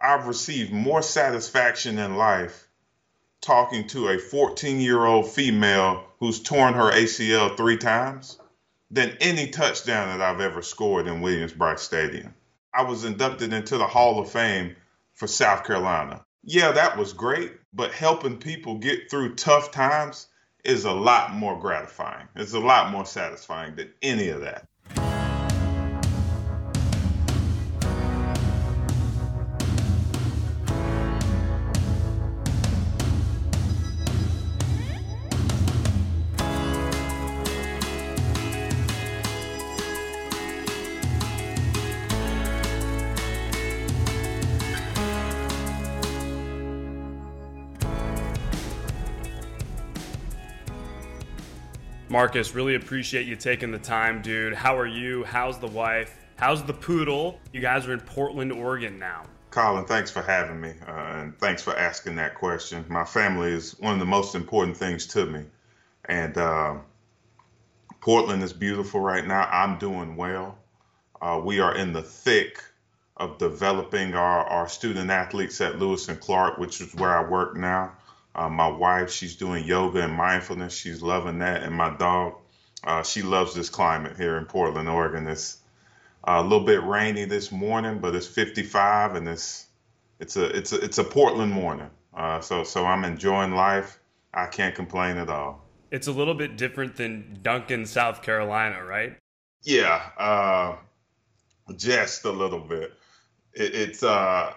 I've received more satisfaction in life talking to a 14 year old female who's torn her ACL three times than any touchdown that I've ever scored in Williams Brice Stadium. I was inducted into the Hall of Fame for South Carolina. Yeah, that was great, but helping people get through tough times is a lot more gratifying. It's a lot more satisfying than any of that. Marcus, really appreciate you taking the time, dude. How are you? How's the wife? How's the poodle? You guys are in Portland, Oregon now. Colin, thanks for having me, uh, and thanks for asking that question. My family is one of the most important things to me, and uh, Portland is beautiful right now. I'm doing well. Uh, we are in the thick of developing our, our student athletes at Lewis and Clark, which is where I work now. Uh, my wife, she's doing yoga and mindfulness. She's loving that. And my dog, uh, she loves this climate here in Portland, Oregon. It's uh, a little bit rainy this morning, but it's 55 and it's it's a it's a it's a Portland morning. Uh, so so I'm enjoying life. I can't complain at all. It's a little bit different than Duncan, South Carolina, right? Yeah, uh, just a little bit. It, it's uh,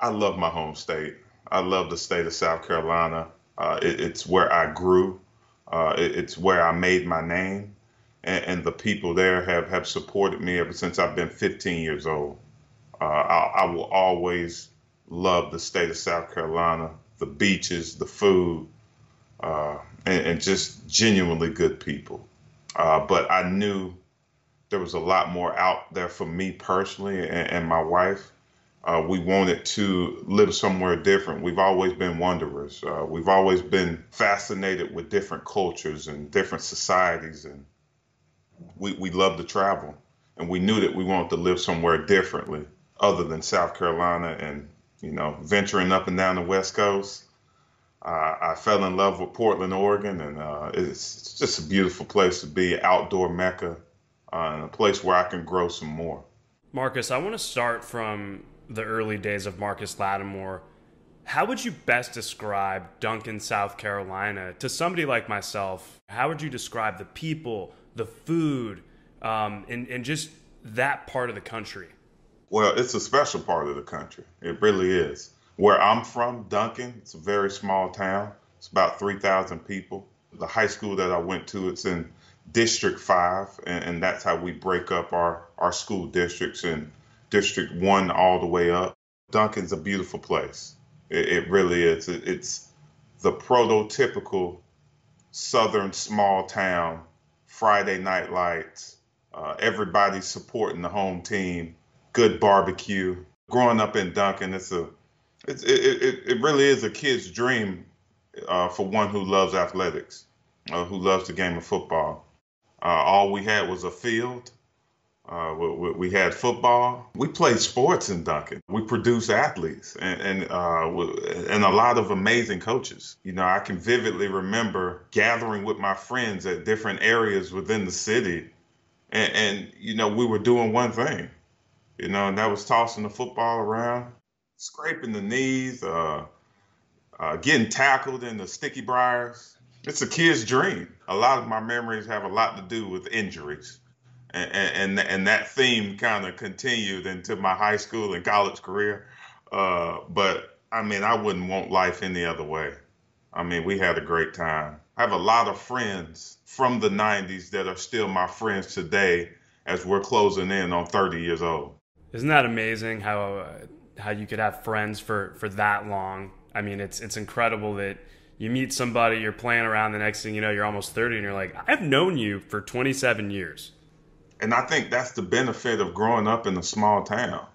I love my home state. I love the state of South Carolina. Uh, it, it's where I grew. Uh, it, it's where I made my name, and, and, the people there have, have supported me ever since I've been 15 years old. Uh, I, I, will always love the state of South Carolina, the beaches, the food, uh, and, and, just genuinely good people. Uh, but I knew there was a lot more out there for me personally and, and my wife uh, we wanted to live somewhere different. We've always been wanderers. Uh, we've always been fascinated with different cultures and different societies, and we, we love to travel. And we knew that we wanted to live somewhere differently other than South Carolina and, you know, venturing up and down the West Coast. Uh, I fell in love with Portland, Oregon, and uh, it's, it's, just a beautiful place to be, outdoor mecca, uh, and a place where I can grow some more. Marcus, I want to start from the early days of Marcus Lattimore, how would you best describe Duncan, South Carolina to somebody like myself? How would you describe the people, the food, um, and, and just that part of the country? Well, it's a special part of the country. It really is. Where I'm from, Duncan, it's a very small town. It's about 3,000 people. The high school that I went to, it's in District 5, and, and that's how we break up our, our school districts. And District 1 all the way up. Duncan's a beautiful place. It, it really is. It, it's the prototypical southern small town, Friday night lights, uh, everybody supporting the home team, good barbecue. Growing up in Duncan, it's a it's, it, it, it really is a kid's dream uh, for one who loves athletics, uh, who loves the game of football. Uh, all we had was a field uh, we, we, had football. We played sports in Duncan. We produced athletes and and, uh, and a lot of amazing coaches. You know, I can vividly remember gathering with my friends at different areas within the city, and, and you know we were doing one thing, you know, and that was tossing the football around, scraping the knees, uh, uh getting tackled in the sticky briars. It's a kid's dream. A lot of my memories have a lot to do with injuries and and, and that theme kind of continued into my high school and college career. Uh, but I mean, I wouldn't want life any other way. I mean, we had a great time. I have a lot of friends from the 90s that are still my friends today as we're closing in on 30 years old. Isn't that amazing how uh, how you could have friends for for that long? I mean, it's it's incredible that you meet somebody, you're playing around, the next thing you know, you're almost 30 and you're like, I've known you for 27 years and I think that's the benefit of growing up in a small town.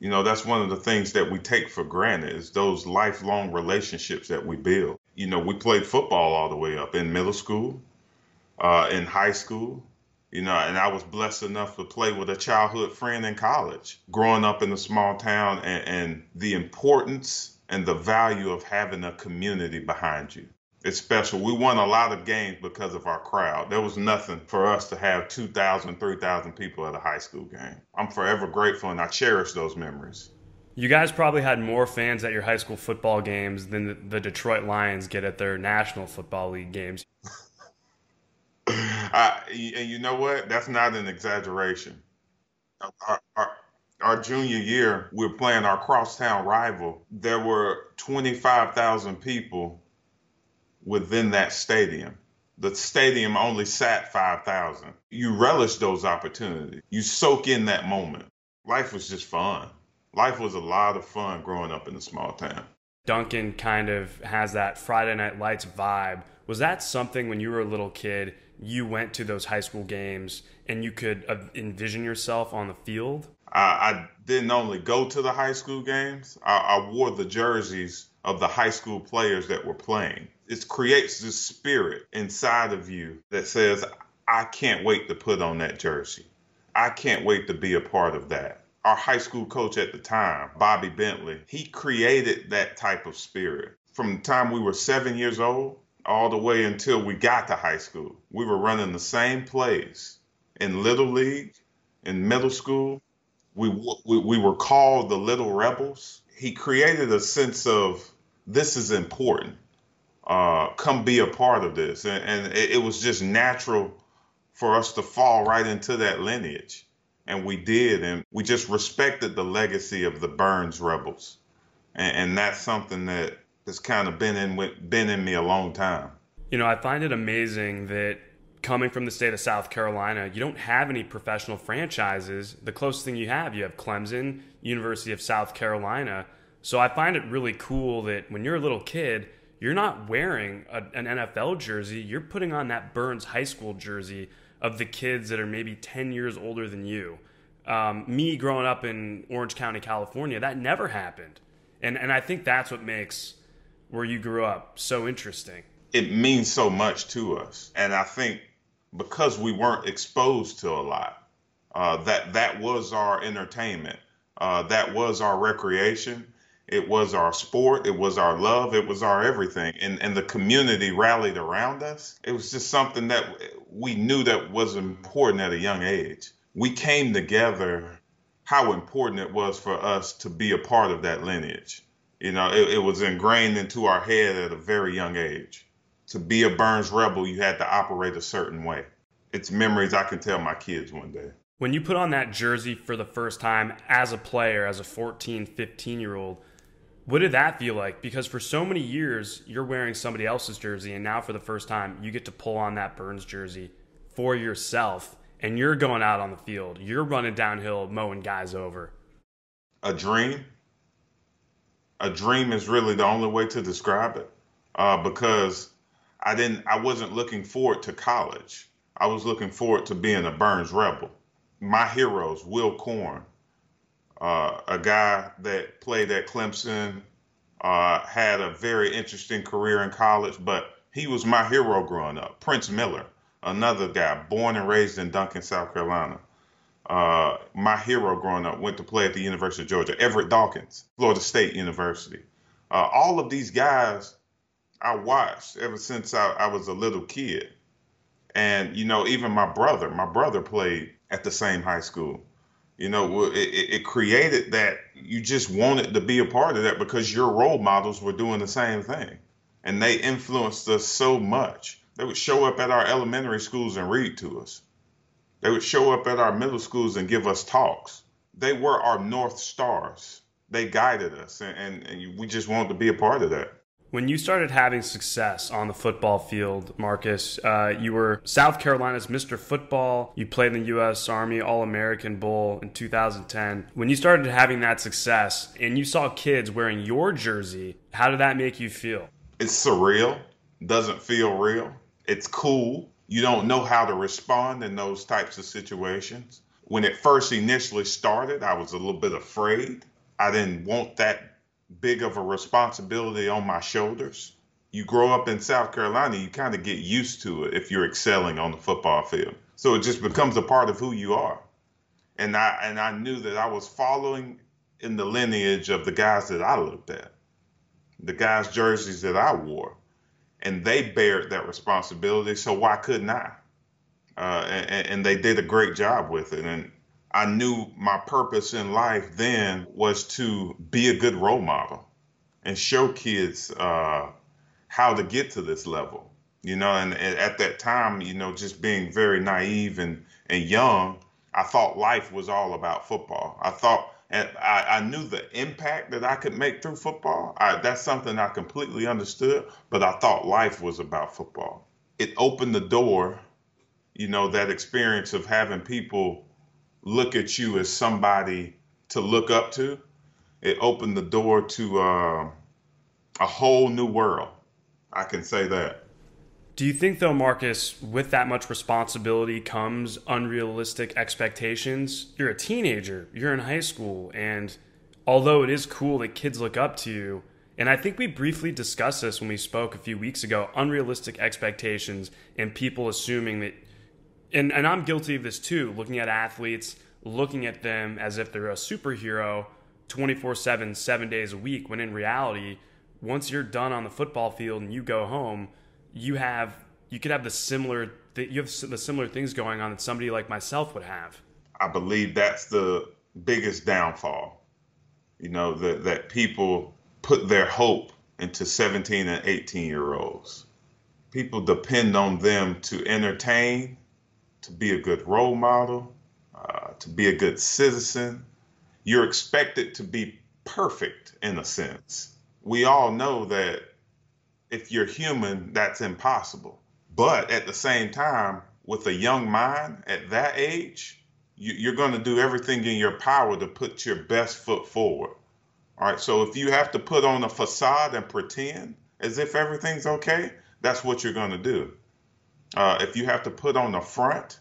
You know, that's one of the things that we take for granted is those lifelong relationships that we build. You know, we played football all the way up in middle school, uh, in high school. You know, and I was blessed enough to play with a childhood friend in college, growing up in a small town, and, and the importance and the value of having a community behind you. It's special. We won a lot of games because of our crowd. There was nothing for us to have 2,000, 3,000 people at a high school game. I'm forever grateful and I cherish those memories. You guys probably had more fans at your high school football games than the Detroit Lions get at their National Football League games. I, and you know what? That's not an exaggeration. Our, our, our, junior year, we're playing our crosstown rival. There were 25,000 people within that stadium. The stadium only sat 5,000. You relish those opportunities. You soak in that moment. Life was just fun. Life was a lot of fun growing up in a small town. Duncan kind of has that Friday Night Lights vibe. Was that something when you were a little kid you went to those high school games and you could uh, envision yourself on the field? I, I, didn't only go to the high school games, I, I wore the jerseys of the high school players that were playing. It creates this spirit inside of you that says, I can't wait to put on that jersey. I can't wait to be a part of that. Our high school coach at the time, Bobby Bentley, he created that type of spirit. From the time we were seven years old all the way until we got to high school. We were running the same plays in little league, in middle school. We, we, we were called the Little Rebels. He created a sense of this is important. Uh, come be a part of this. And, and it, it was just natural for us to fall right into that lineage. And we did. And we just respected the legacy of the Byrnes Rebels. And, and that's something that has kind of been in been in me a long time. You know, I find it amazing that coming from the state of South Carolina, you don't have any professional franchises. The closest thing you have, you have Clemson, University of South Carolina. So I find it really cool that when you're a little kid, you're not wearing a, an NFL jersey, you're putting on that Byrnes High School jersey of the kids that are maybe 10 years older than you. Um, me growing up in Orange County, California, that never happened. And, and I think that's what makes where you grew up so interesting? It means so much to us. And I think because we weren't exposed to a lot, uh, that that was our entertainment. Uh, that was our recreation. It was our sport. It was our love. It was our everything. And, and the community rallied around us. It was just something that we knew that was important at a young age. We came together how important it was for us to be a part of that lineage. You know, it, it was ingrained into our head at a very young age. To be a Byrnes rebel, you had to operate a certain way. It's memories I can tell my kids one day. When you put on that jersey for the first time as a player, as a 14, 15 year old, what did that feel like? Because for so many years, you're wearing somebody else's jersey, and now for the first time, you get to pull on that Byrnes jersey for yourself, and you're going out on the field. You're running downhill, mowing guys over. A dream a dream is really the only way to describe it uh, because I didn't I wasn't looking forward to college. I was looking forward to being a Byrnes rebel. My heroes, Will Korn, uh, a guy that played at Clemson, uh, had a very interesting career in college, but he was my hero growing up. Prince Miller, another guy born and raised in Duncan, South Carolina uh, my hero growing up went to play at the University of Georgia, Everett Dawkins, Florida State University. Uh, all of these guys I watched ever since I, I, was a little kid. And, you know, even my brother, my brother played at the same high school. You know, it, it created that you just wanted to be a part of that because your role models were doing the same thing. And they influenced us so much. They would show up at our elementary schools and read to us. They would show up at our middle schools and give us talks. They were our North Stars. They guided us, and, and, and we just wanted to be a part of that. When you started having success on the football field, Marcus, uh, you were South Carolina's Mr. Football. You played in the U.S. Army All American Bowl in 2010. When you started having that success and you saw kids wearing your jersey, how did that make you feel? It's surreal, doesn't feel real. It's cool you don't know how to respond in those types of situations. When it first initially started, I was a little bit afraid. I didn't want that big of a responsibility on my shoulders. You grow up in South Carolina, you kind of get used to it if you're excelling on the football field. So it just becomes a part of who you are. And I and I knew that I was following in the lineage of the guys that I looked at, the guys' jerseys that I wore, and they bared that responsibility. So why couldn't I? Uh, and, and they did a great job with it. And I knew my purpose in life then was to be a good role model and show kids uh, how to get to this level. You know, and, and at that time, you know, just being very naive and, and young, I thought life was all about football. I thought and I, I, knew the impact that I could make through football. I, that's something I completely understood, but I thought life was about football. It opened the door, you know, that experience of having people look at you as somebody to look up to. It opened the door to uh, a whole new world. I can say that. Do you think, though, Marcus, with that much responsibility comes unrealistic expectations? You're a teenager, you're in high school, and although it is cool that kids look up to you, and I think we briefly discussed this when we spoke a few weeks ago unrealistic expectations and people assuming that, and, and I'm guilty of this too, looking at athletes, looking at them as if they're a superhero 24 7, seven days a week, when in reality, once you're done on the football field and you go home, you have you could have the similar you have the similar things going on that somebody like myself would have. I believe that's the biggest downfall. You know that that people put their hope into 17 and 18 year olds. People depend on them to entertain, to be a good role model, uh, to be a good citizen. You're expected to be perfect in a sense. We all know that if you're human, that's impossible. But at the same time, with a young mind at that age, you, are going to do everything in your power to put your best foot forward. All right. So if you have to put on a facade and pretend as if everything's okay, that's what you're going to do. Uh, if you have to put on a front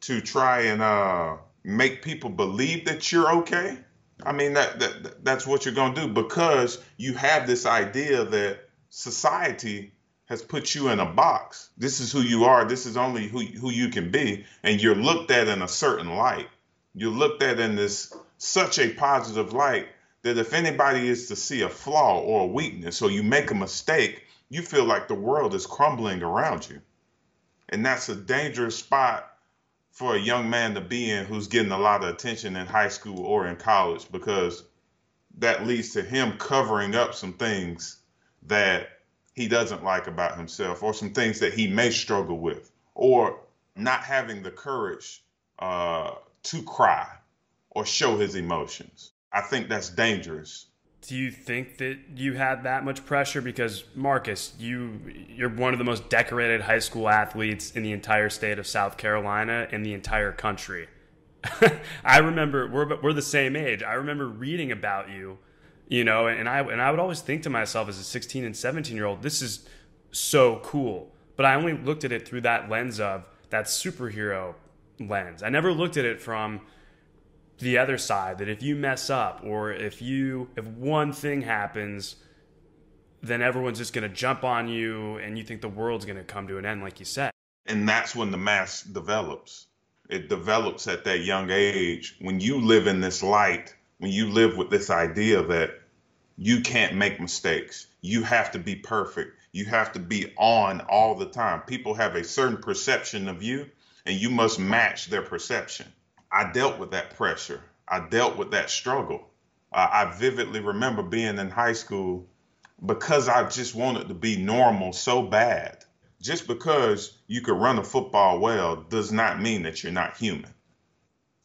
to try and uh, make people believe that you're okay, I mean that, that that's what you're going to do because you have this idea that society has put you in a box. This is who you are. This is only who, who you can be. And you're looked at in a certain light. You're looked at in this such a positive light that if anybody is to see a flaw or a weakness or you make a mistake, you feel like the world is crumbling around you. And that's a dangerous spot for a young man to be in who's getting a lot of attention in high school or in college because that leads to him covering up some things that he doesn't like about himself or some things that he may struggle with or not having the courage uh, to cry or show his emotions. I think that's dangerous. Do you think that you had that much pressure because Marcus, you you're one of the most decorated high school athletes in the entire state of South Carolina and the entire country. I remember we're we're the same age. I remember reading about you you know and i and i would always think to myself as a 16 and 17 year old this is so cool but i only looked at it through that lens of that superhero lens i never looked at it from the other side that if you mess up or if you if one thing happens then everyone's just going to jump on you and you think the world's going to come to an end like you said and that's when the mask develops it develops at that young age when you live in this light when you live with this idea that you can't make mistakes, you have to be perfect, you have to be on all the time. People have a certain perception of you, and you must match their perception. I dealt with that pressure, I dealt with that struggle. Uh, I vividly remember being in high school because I just wanted to be normal so bad. Just because you could run a football well does not mean that you're not human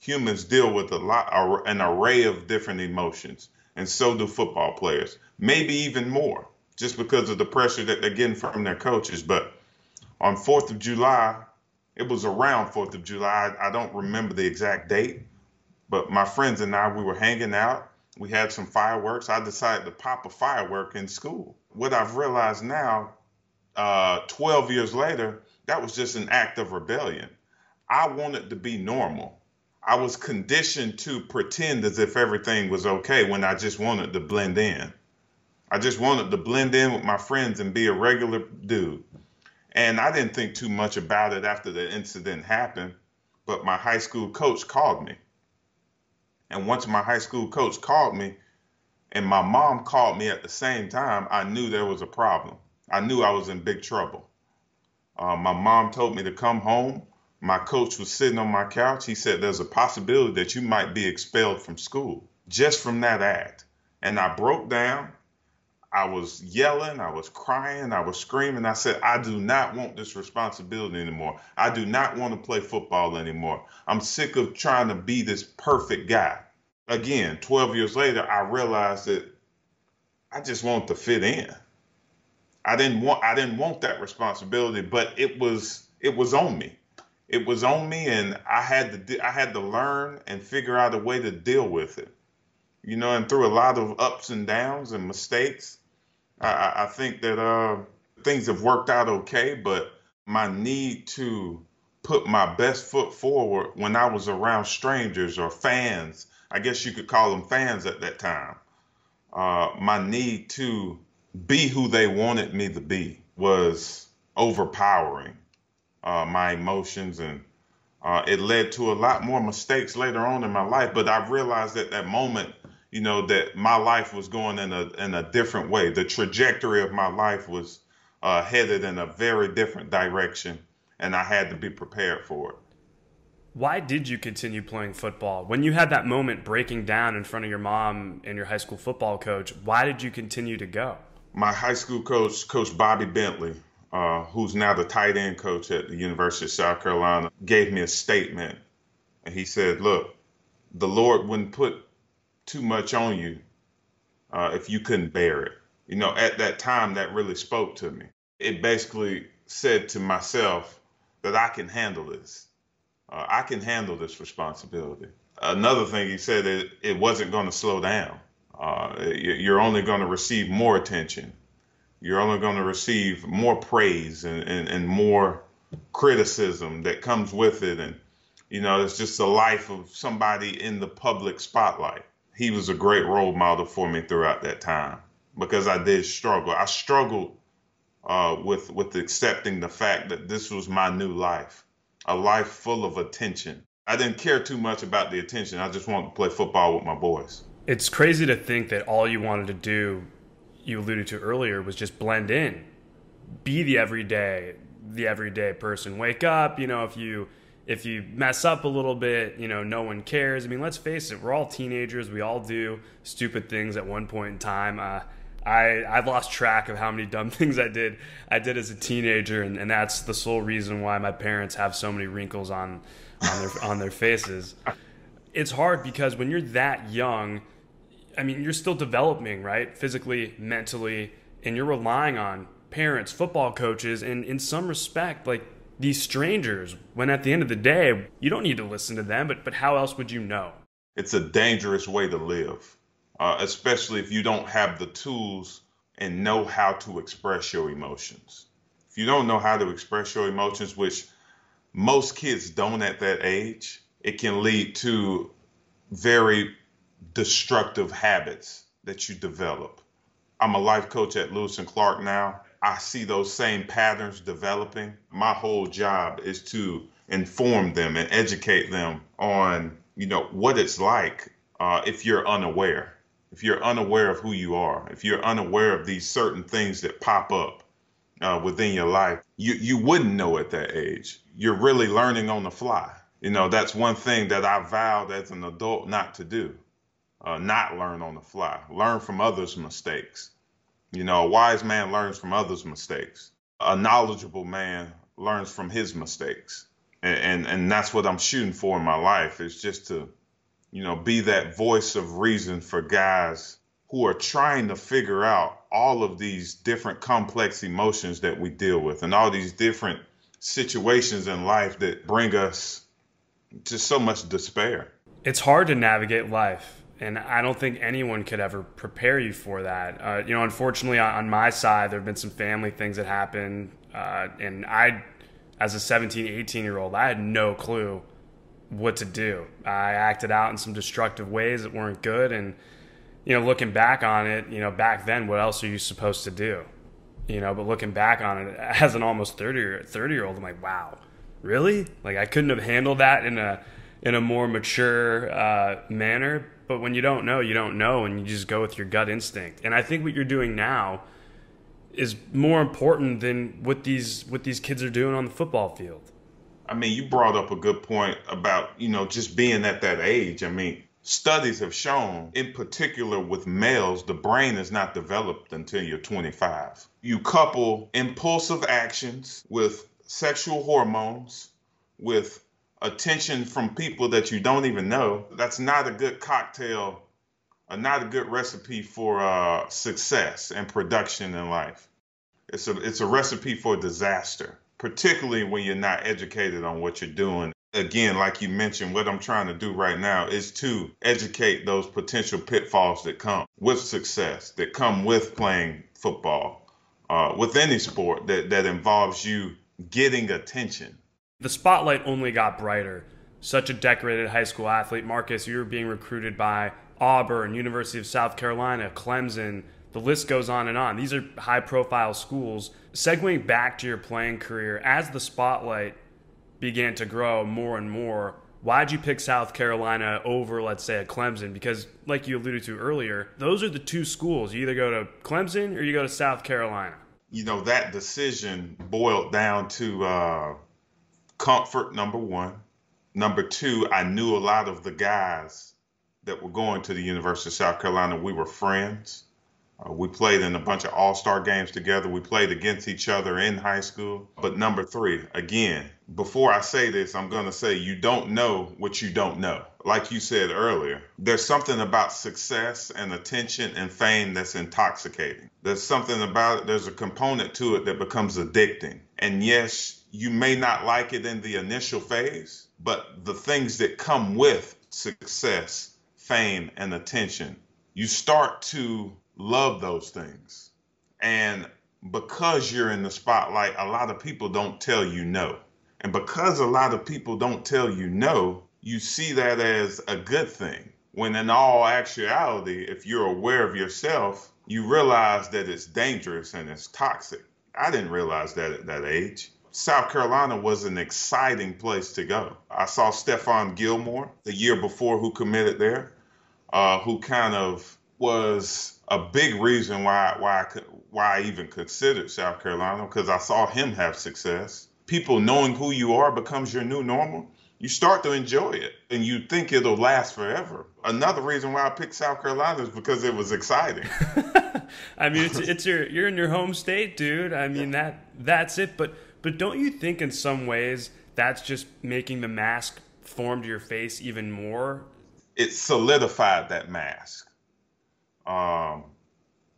humans deal with a lot, an array of different emotions, and so do football players. Maybe even more, just because of the pressure that they're getting from their coaches. But on Fourth of July, it was around Fourth of July. I don't remember the exact date, but my friends and I, we were hanging out. We had some fireworks. I decided to pop a firework in school. What I've realized now, uh, 12 years later, that was just an act of rebellion. I wanted to be normal. I was conditioned to pretend as if everything was okay when I just wanted to blend in. I just wanted to blend in with my friends and be a regular dude. And I didn't think too much about it after the incident happened, but my high school coach called me. And once my high school coach called me, and my mom called me at the same time, I knew there was a problem. I knew I was in big trouble. Uh, my mom told me to come home. My coach was sitting on my couch. He said, There's a possibility that you might be expelled from school just from that act. And I broke down. I was yelling, I was crying, I was screaming. I said, I do not want this responsibility anymore. I do not want to play football anymore. I'm sick of trying to be this perfect guy. Again, 12 years later, I realized that I just want to fit in. I didn't want I didn't want that responsibility, but it was it was on me. It was on me and I had to I had to learn and figure out a way to deal with it. You know, and through a lot of ups and downs and mistakes, I, I think that uh, things have worked out okay, but my need to put my best foot forward when I was around strangers or fans, I guess you could call them fans at that time. Uh, my need to be who they wanted me to be was overpowering uh, my emotions and uh, it led to a lot more mistakes later on in my life but i realized at that moment you know that my life was going in a in a different way. The trajectory of my life was uh, headed in a very different direction, and I had to be prepared for it. Why did you continue playing football when you had that moment breaking down in front of your mom and your high school football coach? Why did you continue to go? My high school coach, Coach Bobby Bentley, uh, who's now the tight end coach at the University of South Carolina, gave me a statement, and he said, "Look, the Lord wouldn't put too much on you uh, if you couldn't bear it. You know, at that time, that really spoke to me. It basically said to myself that I can handle this. Uh, I can handle this responsibility. Another thing he said that it wasn't going to slow down. Uh, you're only going to receive more attention. You're only going to receive more praise and, and, and more criticism that comes with it. And, you know, it's just the life of somebody in the public spotlight he was a great role model for me throughout that time because I did struggle. I struggled uh, with with accepting the fact that this was my new life, a life full of attention. I didn't care too much about the attention. I just wanted to play football with my boys. It's crazy to think that all you wanted to do, you alluded to earlier, was just blend in, be the everyday, the everyday person. Wake up, you know, if you if you mess up a little bit, you know, no one cares. I mean, let's face it, we're all teenagers. We all do stupid things at one point in time. Uh, I I've lost track of how many dumb things I did I did as a teenager, and, and that's the sole reason why my parents have so many wrinkles on on their on their faces. It's hard because when you're that young, I mean, you're still developing, right? Physically, mentally, and you're relying on parents, football coaches, and in some respect, like these strangers when at the end of the day you don't need to listen to them but but how else would you know? It's a dangerous way to live uh, especially if you don't have the tools and know how to express your emotions. If you don't know how to express your emotions which most kids don't at that age it can lead to very destructive habits that you develop. I'm a life coach at lewis and clark now I see those same patterns developing. My whole job is to inform them and educate them on, you know, what it's like uh, if you're unaware, if you're unaware of who you are, if you're unaware of these certain things that pop up uh, within your life, you you wouldn't know at that age. You're really learning on the fly. You know, that's one thing that I vowed as an adult not to do. Uh, not learn on the fly. Learn from others' mistakes. You know, a wise man learns from others' mistakes. A knowledgeable man learns from his mistakes. And, and, and that's what I'm shooting for in my life is just to, you know, be that voice of reason for guys who are trying to figure out all of these different complex emotions that we deal with and all these different situations in life that bring us to so much despair. It's hard to navigate life and I don't think anyone could ever prepare you for that. Uh, you know, unfortunately, on my side, there have been some family things that happened, uh, and I, as a 17, 18 year old, I had no clue what to do. I acted out in some destructive ways that weren't good, and you know, looking back on it, you know, back then, what else are you supposed to do? you know, but looking back on it as an almost 30 year, 30 year old, I'm like, wow, really? Like I couldn't have handled that in a in a more mature uh, manner. But when you don't know, you don't know, and you just go with your gut instinct. And I think what you're doing now is more important than what these what these kids are doing on the football field. I mean, you brought up a good point about you know just being at that age. I mean, studies have shown, in particular with males, the brain is not developed until you're 25. You couple impulsive actions with sexual hormones, with attention from people that you don't even know. That's not a good cocktail, uh, not a good recipe for uh, success and production in life. It's a it's a recipe for disaster, particularly when you're not educated on what you're doing again, like you mentioned, what I'm trying to do right now is to educate those potential pitfalls that come with success, that come with playing football, uh, with any sport that, that involves you getting attention. The spotlight only got brighter. Such a decorated high school athlete, Marcus, you were being recruited by Auburn, University of South Carolina, Clemson. The list goes on and on. These are high profile schools. Segueing back to your playing career, as the spotlight began to grow more and more, why'd you pick South Carolina over, let's say, a Clemson? Because, like you alluded to earlier, those are the two schools. You either go to Clemson or you go to South Carolina. You know, that decision boiled down to uh, comfort, number one. Number two, I knew a lot of the guys that were going to the University of South Carolina. We were friends. Uh, we played in a bunch of all star games together. We played against each other in high school. But number three, again, before I say this, I'm going to say you don't know what you don't know. Like you said earlier, there's something about success and attention and fame that's intoxicating. There's something about it, there's a component to it that becomes addicting. And yes, you may not like it in the initial phase, but the things that come with success, fame, and attention, you start to love those things. And because you're in the spotlight, a lot of people don't tell you no. And because a lot of people don't tell you no, you see that as a good thing. When in all actuality, if you're aware of yourself, you realize that it's dangerous and it's toxic. I didn't realize that at that age. South Carolina was an exciting place to go. I saw Stephon Gilmore the year before who committed there, uh, who kind of was a big reason why why I could, why I even considered South Carolina because I saw him have success. People knowing who you are becomes your new normal. You start to enjoy it and you think it'll last forever. Another reason why I picked South Carolina is because it was exciting. I mean, it's, it's your you're in your home state, dude. I mean that that's it. But but don't you think in some ways that's just making the mask form to your face even more? It solidified that mask um,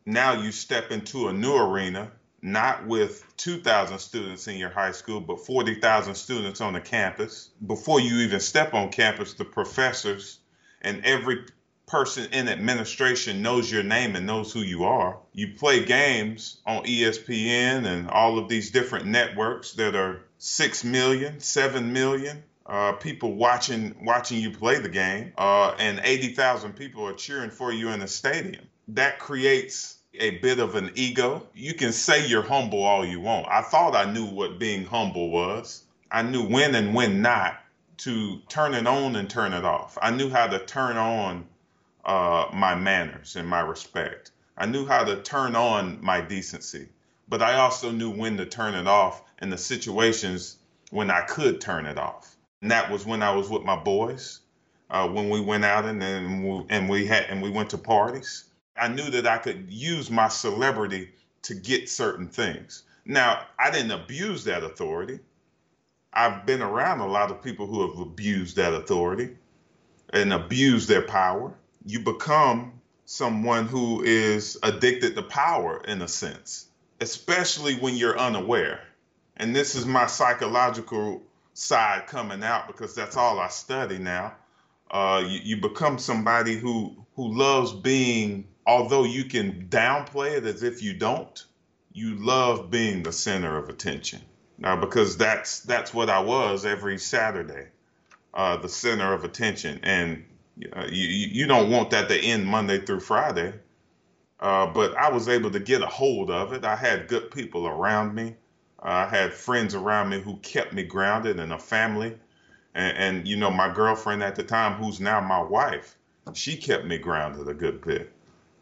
now you step into a new arena, not with 2,000 students in your high school, but 40,000 students on the campus. Before you even step on campus, the professors and every person in administration knows your name and knows who you are. You play games on ESPN and all of these different networks that are 6 million, 7 million, uh, people watching watching you play the game, uh, and 80,000 people are cheering for you in the stadium. That creates a bit of an ego. You can say you're humble all you want. I thought I knew what being humble was. I knew when and when not to turn it on and turn it off. I knew how to turn on uh, my manners and my respect. I knew how to turn on my decency, but I also knew when to turn it off in the situations when I could turn it off. And that was when I was with my boys, uh, when we went out and then we, and we had and we went to parties. I knew that I could use my celebrity to get certain things. Now, I didn't abuse that authority. I've been around a lot of people who have abused that authority and abused their power. You become someone who is addicted to power in a sense, especially when you're unaware. And this is my psychological side coming out because that's all I study now. Uh, you, you become somebody who who loves being, although you can downplay it as if you don't, you love being the center of attention. Now, because that's that's what I was every Saturday, uh, the center of attention, and uh, you you don't want that to end Monday through Friday. uh, but I was able to get a hold of it. I had good people around me. I had friends around me who kept me grounded and a family. And, and, you know, my girlfriend at the time, who's now my wife, she kept me grounded a good bit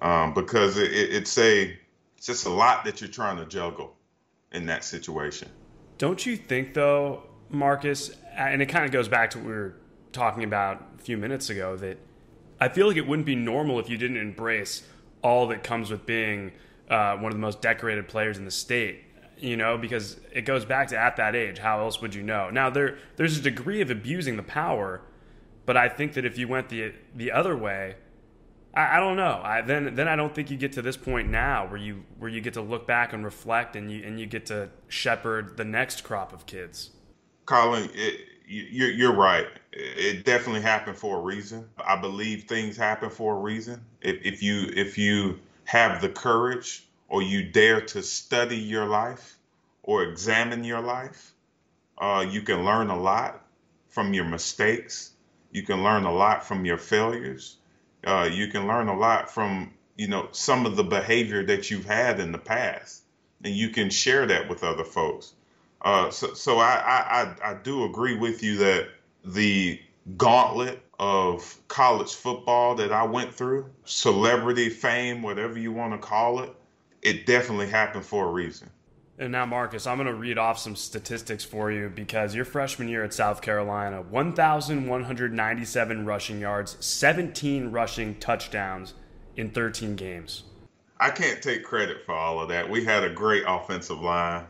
um, because it, it, it's a it's just a lot that you're trying to juggle in that situation. Don't you think, though, Marcus, and it kind of goes back to what we were talking about a few minutes ago, that I feel like it wouldn't be normal if you didn't embrace all that comes with being uh, one of the most decorated players in the state. You know, because it goes back to at that age, how else would you know? Now there there's a degree of abusing the power, but I think that if you went the the other way, I, I don't know. I, then then I don't think you get to this point now where you where you get to look back and reflect and you and you get to shepherd the next crop of kids. Colin, it, you're, you're right. It definitely happened for a reason. I believe things happen for a reason. If, if you if you have the courage or you dare to study your life or examine your life, uh, you can learn a lot from your mistakes. You can learn a lot from your failures. Uh, you can learn a lot from you know some of the behavior that you've had in the past, and you can share that with other folks. Uh, so, so I, I, I do agree with you that the gauntlet of college football that I went through, celebrity fame, whatever you want to call it, it definitely happened for a reason. And now, Marcus, I'm going to read off some statistics for you because your freshman year at South Carolina 1,197 rushing yards, 17 rushing touchdowns in 13 games. I can't take credit for all of that. We had a great offensive line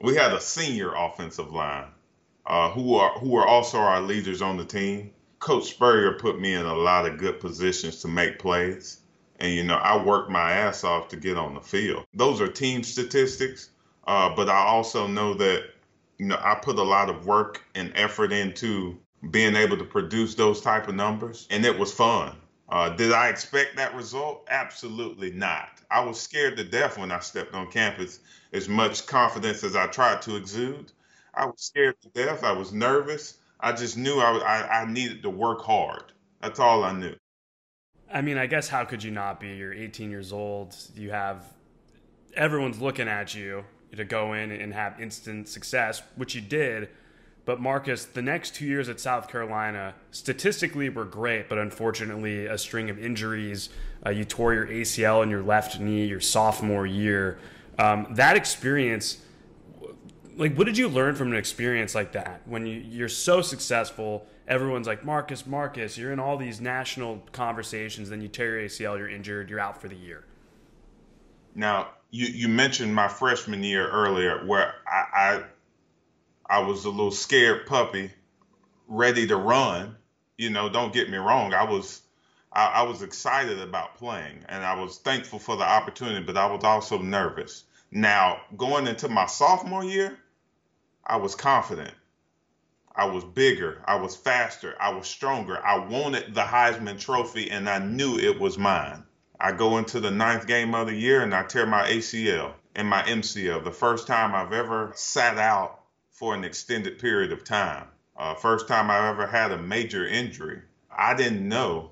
we had a senior offensive line uh, who are who are also our leaders on the team. Coach Spurrier put me in a lot of good positions to make plays, and you know I worked my ass off to get on the field. Those are team statistics, uh, but I also know that you know I put a lot of work and effort into being able to produce those type of numbers, and it was fun. Uh, did I expect that result? Absolutely not. I was scared to death when I stepped on campus. As much confidence as I tried to exude, I was scared to death. I was nervous. I just knew I, I, I needed to work hard. That's all I knew. I mean, I guess how could you not be? You're 18 years old. You have everyone's looking at you to go in and have instant success, which you did but Marcus, the next two years at South Carolina statistically were great, but unfortunately, a string of injuries. Uh, you tore your ACL in your left knee your sophomore year. Um, that experience, like, what did you learn from an experience like that? When you, you're so successful, everyone's like, Marcus, Marcus, you're in all these national conversations, then you tear your ACL, you're injured, you're out for the year. Now, you, you mentioned my freshman year earlier, where I, I I was a little scared puppy, ready to run. You know, don't get me wrong. I was I, I, was excited about playing and I was thankful for the opportunity, but I was also nervous. Now, going into my sophomore year, I was confident. I was bigger. I was faster. I was stronger. I wanted the Heisman Trophy and I knew it was mine. I go into the ninth game of the year and I tear my ACL and my MCL. The first time I've ever sat out for an extended period of time. Uh, first time I ever had a major injury, I didn't know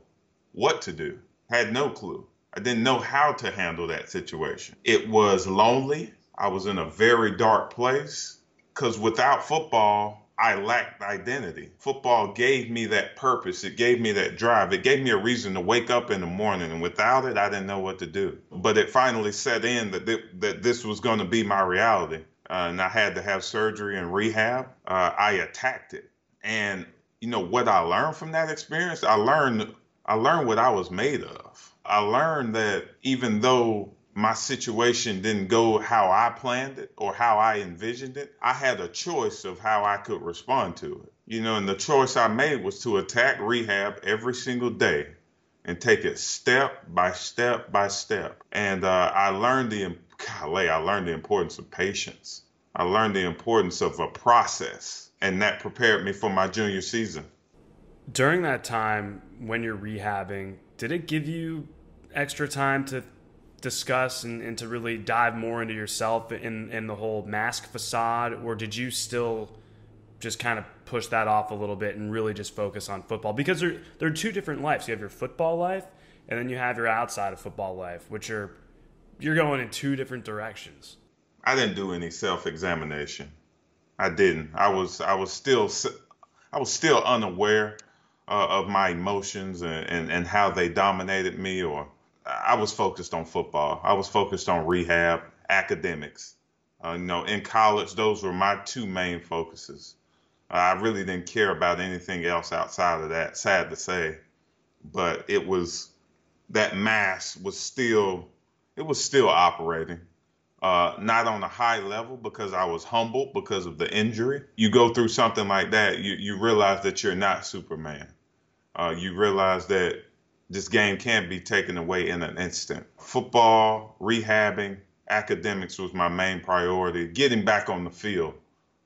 what to do, had no clue. I didn't know how to handle that situation. It was lonely. I was in a very dark place because without football, I lacked identity. Football gave me that purpose. It gave me that drive. It gave me a reason to wake up in the morning. And without it, I didn't know what to do. But it finally set in that, th- that this was going to be my reality uh, and I had to have surgery and rehab, uh, I attacked it. And you know what I learned from that experience? I learned I learned what I was made of. I learned that even though my situation didn't go how I planned it or how I envisioned it, I had a choice of how I could respond to it. You know, and the choice I made was to attack rehab every single day and take it step by step by step. And uh, I learned the golly, I learned the importance of patience. I learned the importance of a process, and that prepared me for my junior season. During that time, when you're rehabbing, did it give you extra time to discuss and, and to really dive more into yourself in, in the whole mask facade, or did you still just kind of push that off a little bit and really just focus on football? Because there, there are two different lives. You have your football life, and then you have your outside of football life, which are you're going in two different directions. I didn't do any self-examination. I didn't. I was I was still I was still unaware uh, of my emotions and, and, and how they dominated me or I was focused on football. I was focused on rehab, academics. Uh, you know, in college, those were my two main focuses. Uh, I really didn't care about anything else outside of that. Sad to say, but it was that mass was still it was still operating. Uh, not on a high level because I was humbled because of the injury. You go through something like that, you, you realize that you're not Superman. Uh, you realize that this game can't be taken away in an instant. Football, rehabbing, academics was my main priority. Getting back on the field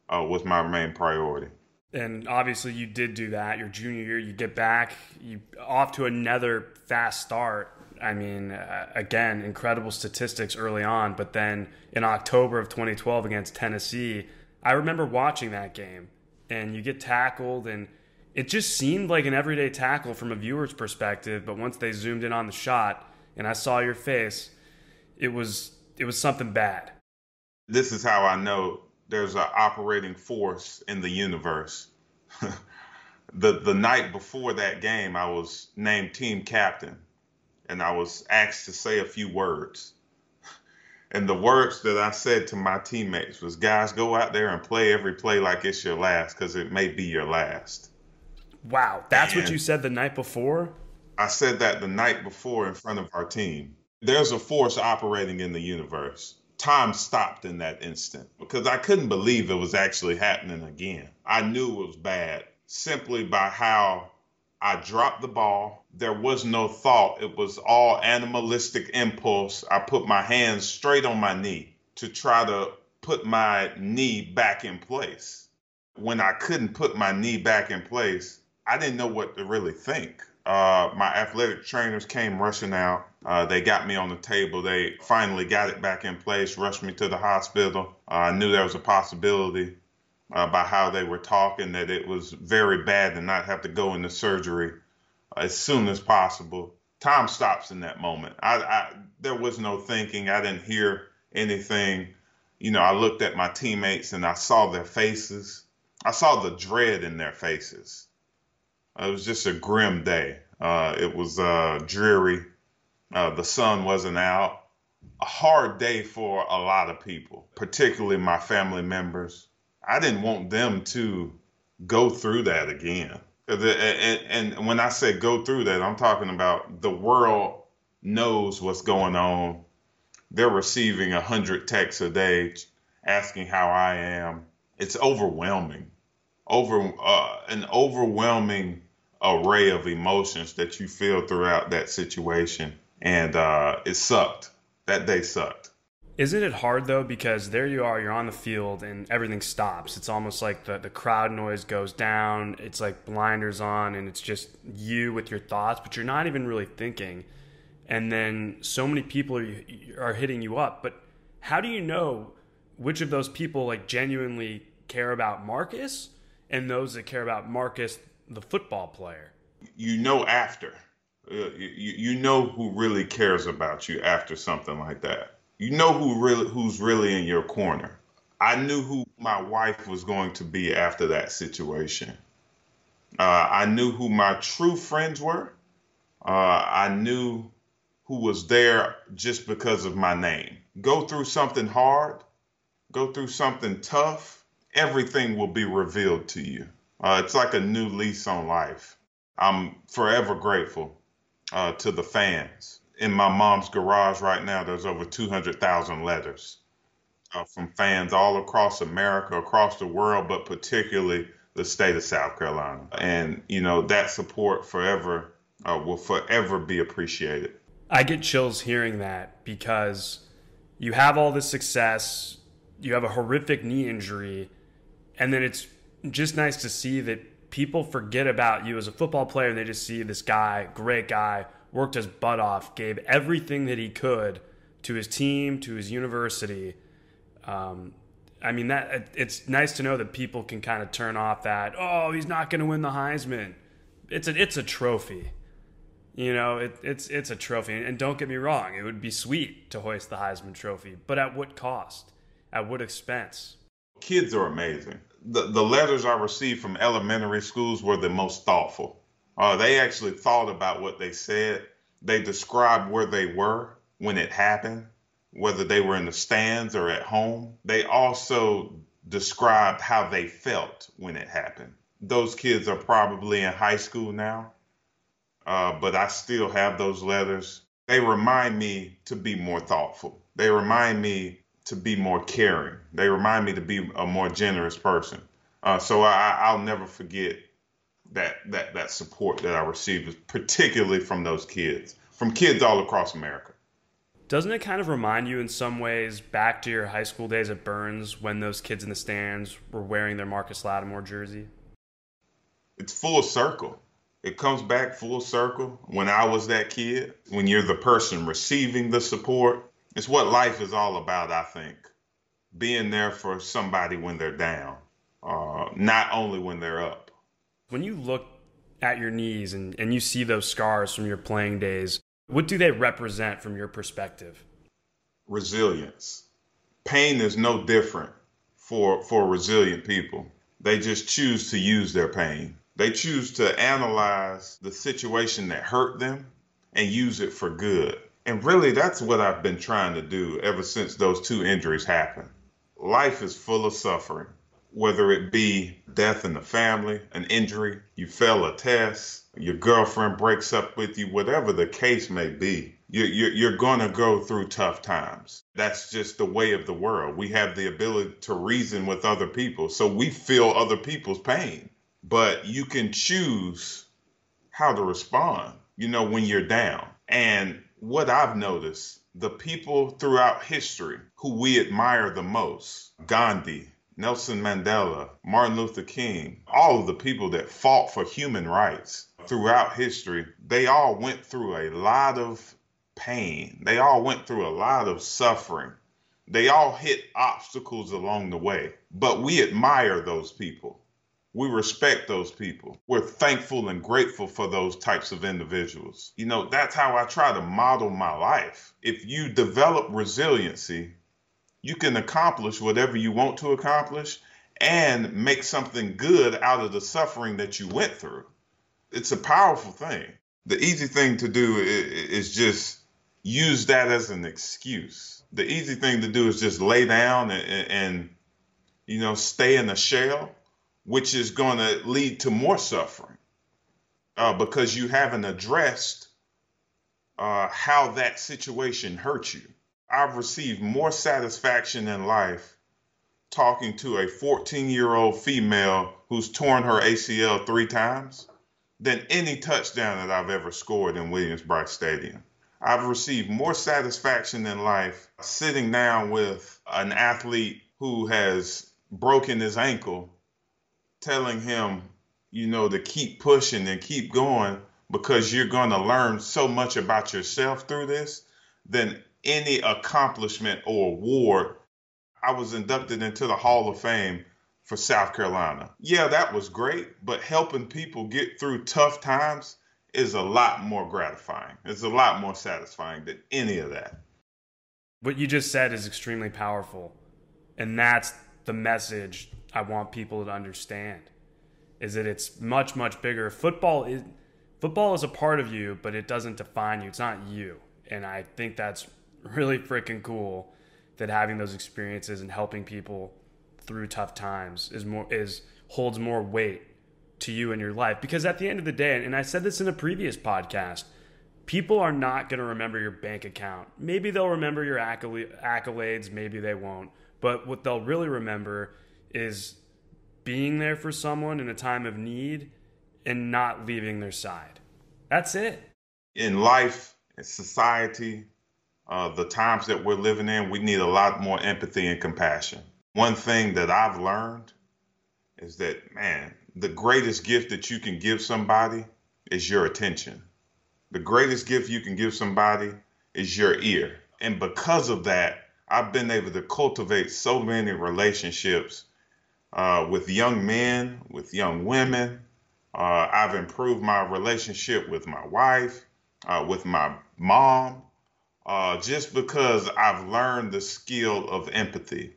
uh, was my main priority. And obviously, you did do that. Your junior year, you get back, you off to another fast start. I mean, uh, again, incredible statistics early on, but then in October of 2012 against Tennessee, I remember watching that game and you get tackled and it just seemed like an everyday tackle from a viewer's perspective, but once they zoomed in on the shot and I saw your face, it was it was something bad. This is how I know there's an operating force in the universe. the the night before that game, I was named team captain and I was asked to say a few words. And the words that I said to my teammates was, guys, go out there and play every play like it's your last because it may be your last. Wow. That's and what you said the night before? I said that the night before in front of our team. There's a force operating in the universe. Time stopped in that instant because I couldn't believe it was actually happening again. I knew it was bad simply by how I dropped the ball. There was no thought. It was all animalistic impulse. I put my hands straight on my knee to try to put my knee back in place. When I couldn't put my knee back in place, I didn't know what to really think. Uh, my athletic trainers came rushing out. Uh, they got me on the table. They finally got it back in place, rushed me to the hospital. Uh, I knew there was a possibility uh, by how they were talking that it was very bad to not have to go into surgery as soon as possible. Time stops in that moment. I, I there was no thinking. I didn't hear anything. You know, I looked at my teammates and I saw their faces. I saw the dread in their faces. It was just a grim day. Uh, it was uh, dreary. Uh, the sun wasn't out. A hard day for a lot of people, particularly my family members. I didn't want them to go through that again. And, and when I say go through that, I'm talking about the world knows what's going on. They're receiving a hundred texts a day asking how I am. It's overwhelming, over uh, an overwhelming array of emotions that you feel throughout that situation, and uh, it sucked. That day sucked. Isn't it hard though? Because there you are, you're on the field and everything stops. It's almost like the, the crowd noise goes down. It's like blinders on and it's just you with your thoughts, but you're not even really thinking. And then so many people are, are hitting you up. But how do you know which of those people like genuinely care about Marcus and those that care about Marcus, the football player? You know, after. Uh, you, you know who really cares about you after something like that you know who really who's really in your corner. I knew who my wife was going to be after that situation. Uh, I knew who my true friends were. Uh, I knew who was there just because of my name. Go through something hard, go through something tough, everything will be revealed to you. Uh, it's like a new lease on life. I'm forever grateful uh, to the fans in my mom's garage right now, there's over 200,000 letters uh, from fans all across America, across the world, but particularly the state of South Carolina. And, you know, that support forever uh, will forever be appreciated. I get chills hearing that because you have all this success, you have a horrific knee injury, and then it's just nice to see that people forget about you as a football player and they just see this guy, great guy, worked his butt off, gave everything that he could to his team, to his university. Um, I mean that it's nice to know that people can kind of turn off that. Oh, he's not going to win the Heisman. It's a it's a trophy. You know, it, it's it's a trophy, and don't get me wrong, it would be sweet to hoist the Heisman Trophy, but at what cost? At what expense? Kids are amazing. The the letters I received from elementary schools were the most thoughtful. Uh, they actually thought about what they said. They described where they were when it happened, whether they were in the stands or at home. They also described how they felt when it happened. Those kids are probably in high school now, uh, but I still have those letters. They remind me to be more thoughtful. They remind me to be more caring. They remind me to be a more generous person. Uh, so I, I'll never forget that that that support that I received, particularly from those kids, from kids all across America. Doesn't it kind of remind you in some ways back to your high school days at Byrnes when those kids in the stands were wearing their Marcus Lattimore jersey? It's full circle. It comes back full circle when I was that kid, when you're the person receiving the support. It's what life is all about, I think. Being there for somebody when they're down, uh, not only when they're up. When you look at your knees and, and you see those scars from your playing days, what do they represent from your perspective? Resilience. Pain is no different for for resilient people. They just choose to use their pain. They choose to analyze the situation that hurt them and use it for good. And really that's what I've been trying to do ever since those two injuries happened. Life is full of suffering, whether it be death in the family, an injury, you fail a test, your girlfriend breaks up with you, whatever the case may be, you, you, you're going to go through tough times. That's just the way of the world. We have the ability to reason with other people, so we feel other people's pain. But you can choose how to respond, you know, when you're down. And what I've noticed, the people throughout history who we admire the most, Gandhi, Nelson Mandela, Martin Luther King, all of the people that fought for human rights throughout history, they all went through a lot of pain. They all went through a lot of suffering. They all hit obstacles along the way. But we admire those people. We respect those people. We're thankful and grateful for those types of individuals. You know, that's how I try to model my life. If you develop resiliency, you can accomplish whatever you want to accomplish and make something good out of the suffering that you went through. It's a powerful thing. The easy thing to do is just use that as an excuse. The easy thing to do is just lay down and, and you know, stay in a shell, which is going to lead to more suffering uh, because you haven't addressed uh, how that situation hurt you. I've received more satisfaction in life talking to a 14 year old female who's torn her ACL three times than any touchdown that I've ever scored in Williams-Brice Stadium. I've received more satisfaction in life sitting down with an athlete who has broken his ankle, telling him, you know, to keep pushing and keep going because you're going to learn so much about yourself through this than any accomplishment or award. I was inducted into the Hall of Fame for South Carolina. Yeah, that was great, but helping people get through tough times is a lot more gratifying. It's a lot more satisfying than any of that. What you just said is extremely powerful. And that's the message I want people to understand. Is that it's much much bigger. Football is football is a part of you, but it doesn't define you. It's not you. And I think that's really freaking cool that having those experiences and helping people through tough times is more is holds more weight to you in your life. Because at the end of the day and I said this in a previous podcast people are not going to remember your bank account. Maybe they'll remember your accolades maybe they won't. But what they'll really remember is being there for someone in a time of need and not leaving their side. That's it. In life in society uh, the times that we're living in, we need a lot more empathy and compassion. One thing that I've learned is that, man, the greatest gift that you can give somebody is your attention. The greatest gift you can give somebody is your ear. And because of that, I've been able to cultivate so many relationships uh, with young men, with young women. Uh, I've improved my relationship with my wife, uh, with my mom, uh, just because I've learned the skill of empathy.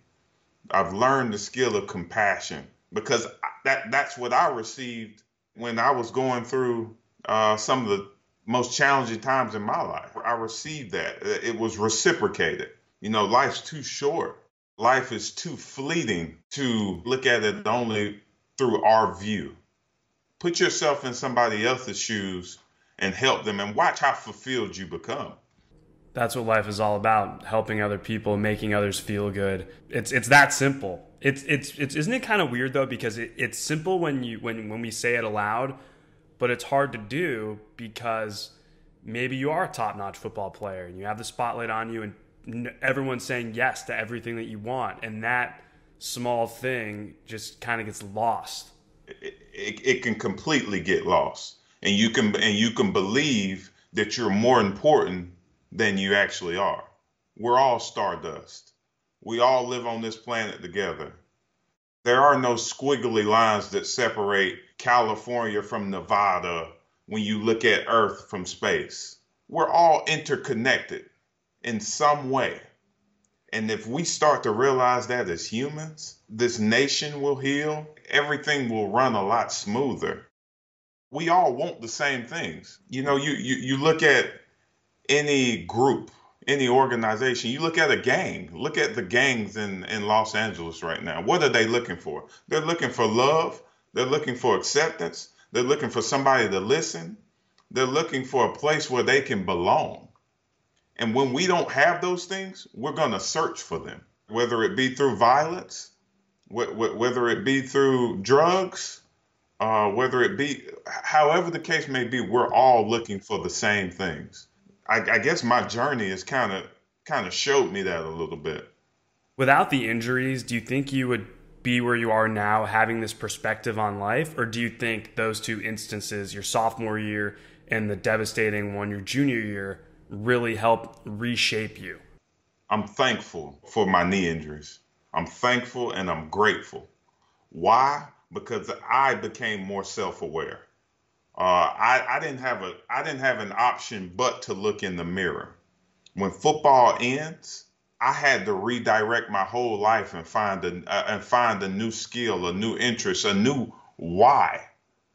I've learned the skill of compassion because that that's what I received when I was going through uh, some of the most challenging times in my life. I received that. It was reciprocated. You know, life's too short. Life is too fleeting to look at it only through our view. Put yourself in somebody else's shoes and help them and watch how fulfilled you become. That's what life is all about, helping other people, making others feel good. It's it's that simple. It's it's it's isn't it kind of weird though because it, it's simple when you when when we say it aloud, but it's hard to do because maybe you are a top-notch football player and you have the spotlight on you and everyone's saying yes to everything that you want and that small thing just kind of gets lost. It, it, it can completely get lost and you can and you can believe that you're more important than you actually are. We're all stardust. We all live on this planet together. There are no squiggly lines that separate California from Nevada when you look at Earth from space. We're all interconnected in some way. And if we start to realize that as humans, this nation will heal, everything will run a lot smoother we all want the same things. You know, you you, you look at any group, any organization, you look at a gang, look at the gangs in, in Los Angeles right now. What are they looking for? They're looking for love, they're looking for acceptance, they're looking for somebody to listen, they're looking for a place where they can belong. And when we don't have those things, we're going to search for them, whether it be through violence, whether it be through drugs, uh, whether it be, however the case may be, we're all looking for the same things. I, I guess my journey has kind of kind of showed me that a little bit. Without the injuries, do you think you would be where you are now, having this perspective on life, or do you think those two instances, your sophomore year and the devastating one, your junior year, really helped reshape you? I'm thankful for my knee injuries. I'm thankful and I'm grateful. Why? because I became more self-aware. Uh, I, I didn't have a I didn't have an option but to look in the mirror. When football ends, I had to redirect my whole life and find a uh, and find a new skill, a new interest, a new why.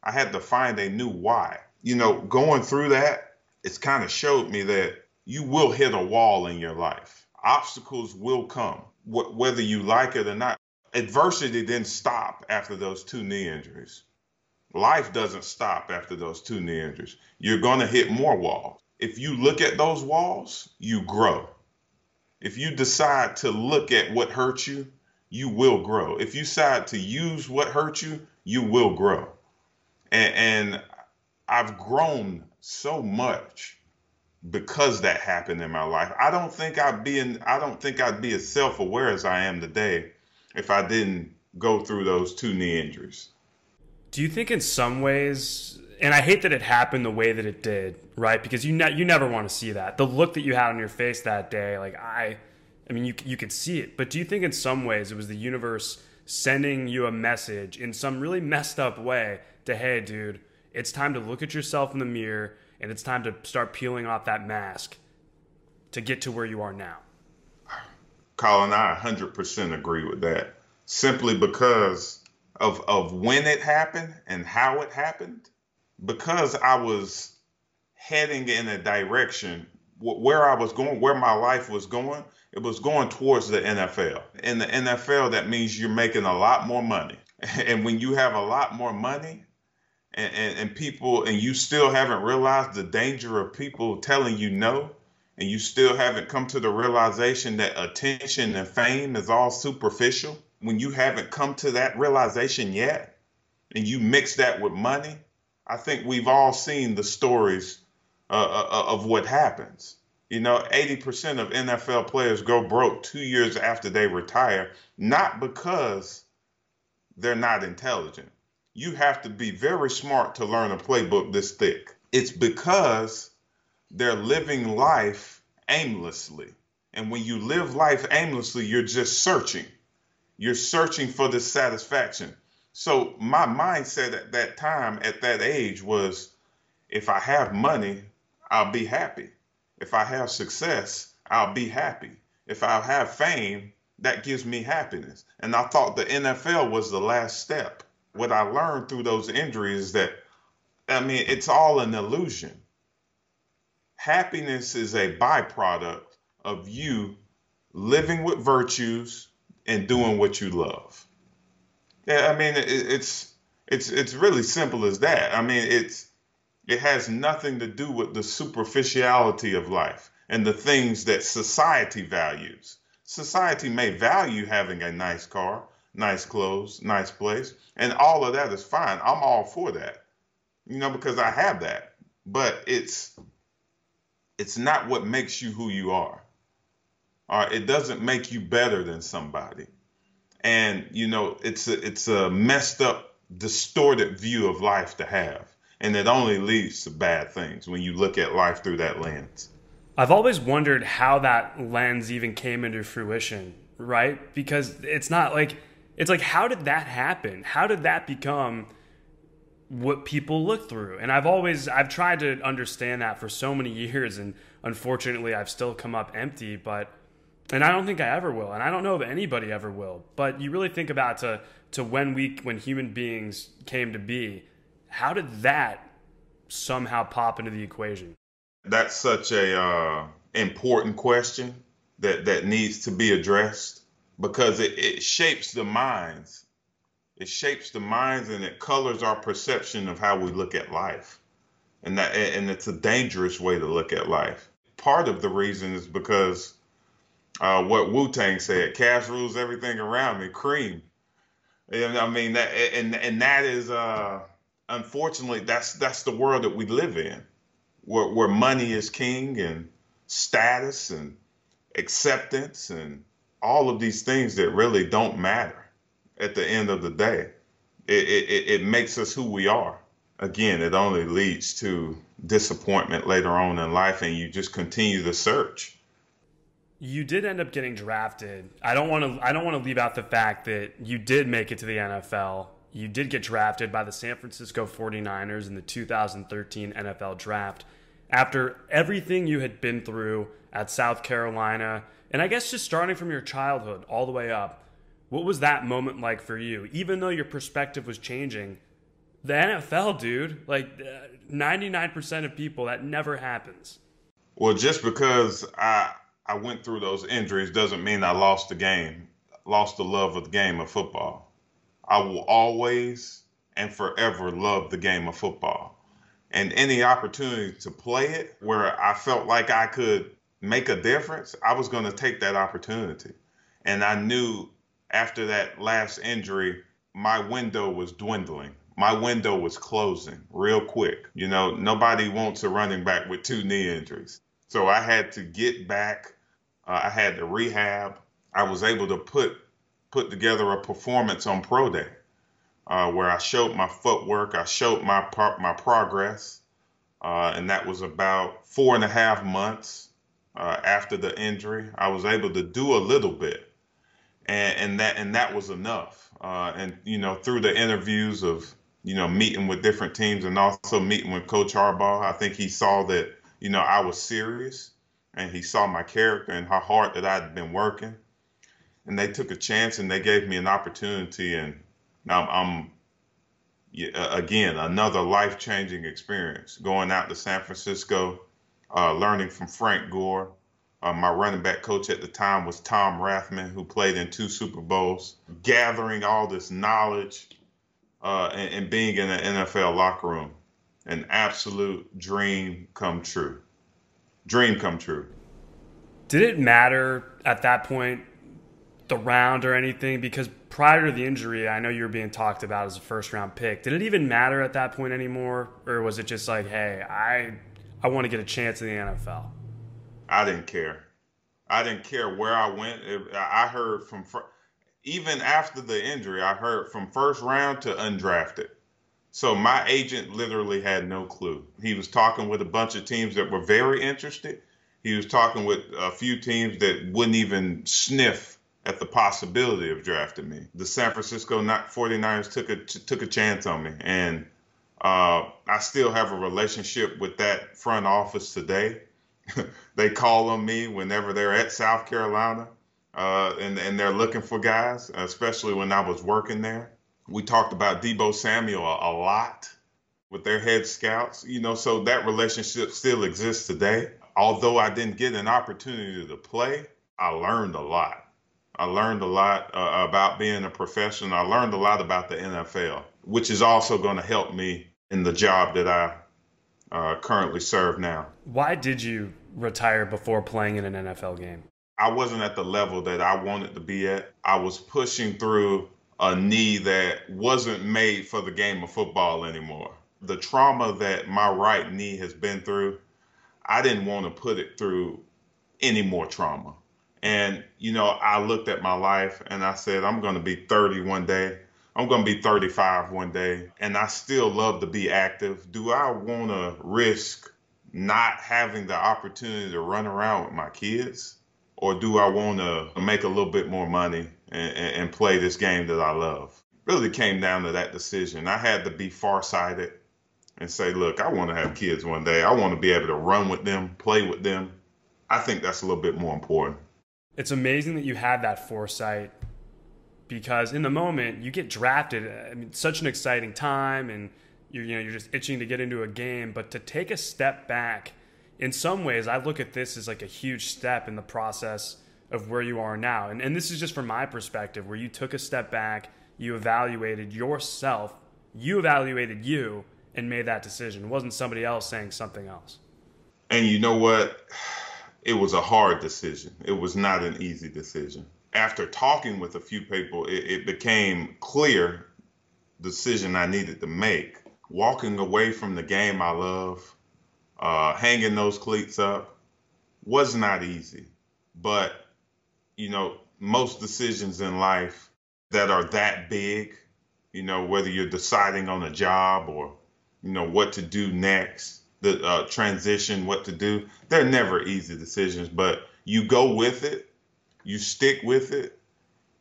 I had to find a new why. You know, going through that, it's kind of showed me that you will hit a wall in your life. Obstacles will come, wh- whether you like it or not adversity didn't stop after those two knee injuries. Life doesn't stop after those two knee injuries. You're going to hit more walls. If you look at those walls, you grow. If you decide to look at what hurt you, you will grow. If you decide to use what hurt you, you will grow. And, and I've grown so much because that happened in my life. I don't think I'd be in, I don't think I'd be as self-aware as I am today if I didn't go through those two knee injuries. Do you think in some ways, and I hate that it happened the way that it did, right? Because you ne- you never want to see that. The look that you had on your face that day, like I, I mean, you you could see it. But do you think in some ways it was the universe sending you a message in some really messed up way to, hey, dude, it's time to look at yourself in the mirror and it's time to start peeling off that mask to get to where you are now? Colin, I 100% agree with that. Simply because of of when it happened and how it happened, because I was heading in a direction where I was going, where my life was going, it was going towards the NFL. In the NFL, that means you're making a lot more money. And when you have a lot more money, and, and, and people, and you still haven't realized the danger of people telling you no, and you still haven't come to the realization that attention and fame is all superficial, when you haven't come to that realization yet, and you mix that with money, I think we've all seen the stories uh, uh, uh of what happens. You know, 80% of NFL players go broke two years after they retire, not because they're not intelligent. You have to be very smart to learn a playbook this thick. It's because they're living life aimlessly. And when you live life aimlessly, you're just searching. You're searching for the satisfaction. So my mindset at that time, at that age, was if I have money, I'll be happy. If I have success, I'll be happy. If I have fame, that gives me happiness. And I thought the NFL was the last step. What I learned through those injuries is that, I mean, it's all an illusion. Happiness is a byproduct of you living with virtues and doing what you love. Yeah, I mean, it, it's it's it's really simple as that. I mean, it's it has nothing to do with the superficiality of life and the things that society values. Society may value having a nice car, nice clothes, nice place, and all of that is fine. I'm all for that. You know, because I have that. But it's it's not what makes you who you are. It doesn't make you better than somebody. And you know, it's a it's a messed up, distorted view of life to have. And it only leads to bad things when you look at life through that lens. I've always wondered how that lens even came into fruition, right? Because it's not like it's like how did that happen? How did that become what people look through? And I've always I've tried to understand that for so many years and unfortunately I've still come up empty, but and I don't think I ever will, and I don't know if anybody ever will. But you really think about to to when we when human beings came to be, how did that somehow pop into the equation? That's such a uh, important question that that needs to be addressed because it, it shapes the minds. It shapes the minds and it colors our perception of how we look at life, and that and it's a dangerous way to look at life. Part of the reason is because uh, what Wu Tang said: "Cash rules everything around me." Cream. And I mean that, and and that is uh, unfortunately that's that's the world that we live in where, where money is king and status and acceptance and all of these things that really don't matter at the end of the day. It, it, it makes us who we are. Again, it only leads to disappointment later on in life, and you just continue the search. You did end up getting drafted. I don't want to. I don't want to leave out the fact that you did make it to the NFL. You did get drafted by the San Francisco 49ers in the 2013 NFL Draft after everything you had been through at South Carolina, and I guess just starting from your childhood all the way up, what was that moment like for you? Even though your perspective was changing, the NFL, dude, like uh, 99% of people, that never happens. Well, just because I I went through those injuries doesn't mean I lost the game, lost the love of the game of football. I will always and forever love the game of football and any opportunity to play it where I felt like I could make a difference, I was going to take that opportunity. And I knew after that last injury, my window was dwindling. My window was closing real quick. You know, nobody wants a running back with two knee injuries. So I had to get back. Uh, I had to rehab. I was able to put put together a performance on pro day uh, where I showed my footwork, I showed my my progress, uh, and that was about four and a half months uh, after the injury. I was able to do a little bit, and, and that and that was enough. Uh, and you know, through the interviews of you know meeting with different teams and also meeting with Coach Harbaugh, I think he saw that you know I was serious, and he saw my character and how hard that I'd been working. And they took a chance and they gave me an opportunity and I'm, I'm again another life changing experience going out to San Francisco, uh, learning from Frank Gore. Uh, my running back coach at the time was Tom Rathman, who played in two Super Bowls. Gathering all this knowledge uh, and, and being in an NFL locker room, an absolute dream come true. Dream come true. Did it matter at that point the round or anything? Because prior to the injury, I know you were being talked about as a first round pick. Did it even matter at that point anymore, or was it just like, hey, I I want to get a chance in the NFL? I didn't care. I didn't care where I went. I heard from even after the injury, I heard from first round to undrafted. So my agent literally had no clue. He was talking with a bunch of teams that were very interested. He was talking with a few teams that wouldn't even sniff at the possibility of drafting me. The San Francisco 49ers took a took a chance on me, and Uh, I still have a relationship with that front office today. they call on me whenever they're at South Carolina uh, and, and they're looking for guys, especially when I was working there. We talked about Deebo Samuel a, a lot with their head scouts, you know, so that relationship still exists today. Although I didn't get an opportunity to play, I learned a lot. I learned a lot uh, about being a professional. I learned a lot about the NFL, which is also going to help me in the job that I uh, currently serve now. Why did you retire before playing in an NFL game? I wasn't at the level that I wanted to be at. I was pushing through a knee that wasn't made for the game of football anymore. The trauma that my right knee has been through, I didn't want to put it through any more trauma. And, you know, I looked at my life and I said, I'm going to be 30 one day. I'm going to be 35 one day. And I still love to be active. Do I want to risk not having the opportunity to run around with my kids? Or do I want to make a little bit more money and, and play this game that I love? Really came down to that decision. I had to be farsighted and say, look, I want to have kids one day. I want to be able to run with them, play with them. I think that's a little bit more important it's amazing that you had that foresight because in the moment you get drafted. I mean, such an exciting time, and you're you know you're just itching to get into a game. But to take a step back, in some ways, I look at this as like a huge step in the process of where you are now. And and this is just from my perspective, where you took a step back, you evaluated yourself, you evaluated you, and made that decision. It wasn't somebody else saying something else. And you know what? it was a hard decision. It was not an easy decision. After talking with a few people, it, it became clear decision I needed to make. Walking away from the game I love, uh, hanging those cleats up, was not easy. But you know, most decisions in life that are that big, you know, whether you're deciding on a job or you know what to do next, the uh, transition, what to do. They're never easy decisions, but you go with it, you stick with it,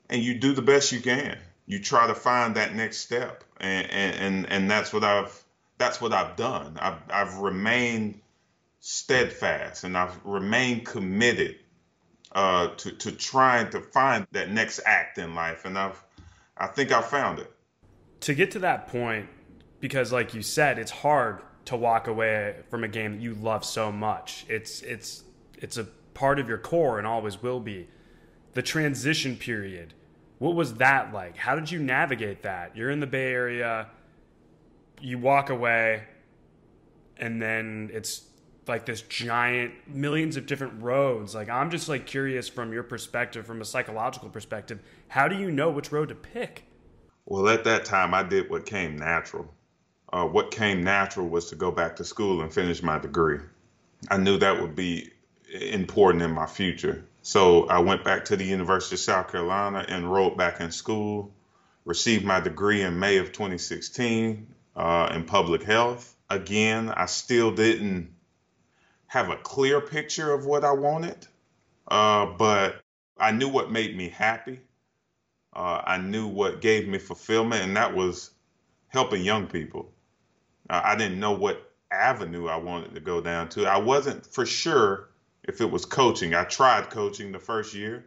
and you do the best you can. You try to find that next step, and and and that's what I've that's what I've done. I've I've remained steadfast, and I've remained committed uh, to to trying to find that next act in life, and I've I think I found it. To get to that point, because like you said, it's hard to walk away from a game that you love so much. It's it's it's a part of your core and always will be. The transition period. What was that like? How did you navigate that? You're in the Bay Area, you walk away, and then it's like this giant millions of different roads. Like I'm just like curious from your perspective, from a psychological perspective, how do you know which road to pick? Well, at that time, I did what came natural uh, what came natural was to go back to school and finish my degree. I knew that would be important in my future. So I went back to the University of South Carolina, enrolled back in school, received my degree in May of 2016 uh, in public health. Again, I still didn't have a clear picture of what I wanted, uh, but I knew what made me happy. Uh, I knew what gave me fulfillment, and that was helping young people. Uh, I didn't know what avenue I wanted to go down to. I wasn't for sure if it was coaching. I tried coaching the first year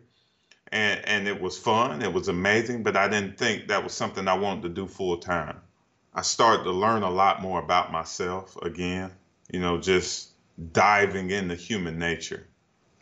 and and it was fun, it was amazing, but I didn't think that was something I wanted to do full time. I started to learn a lot more about myself again, you know, just diving into human nature.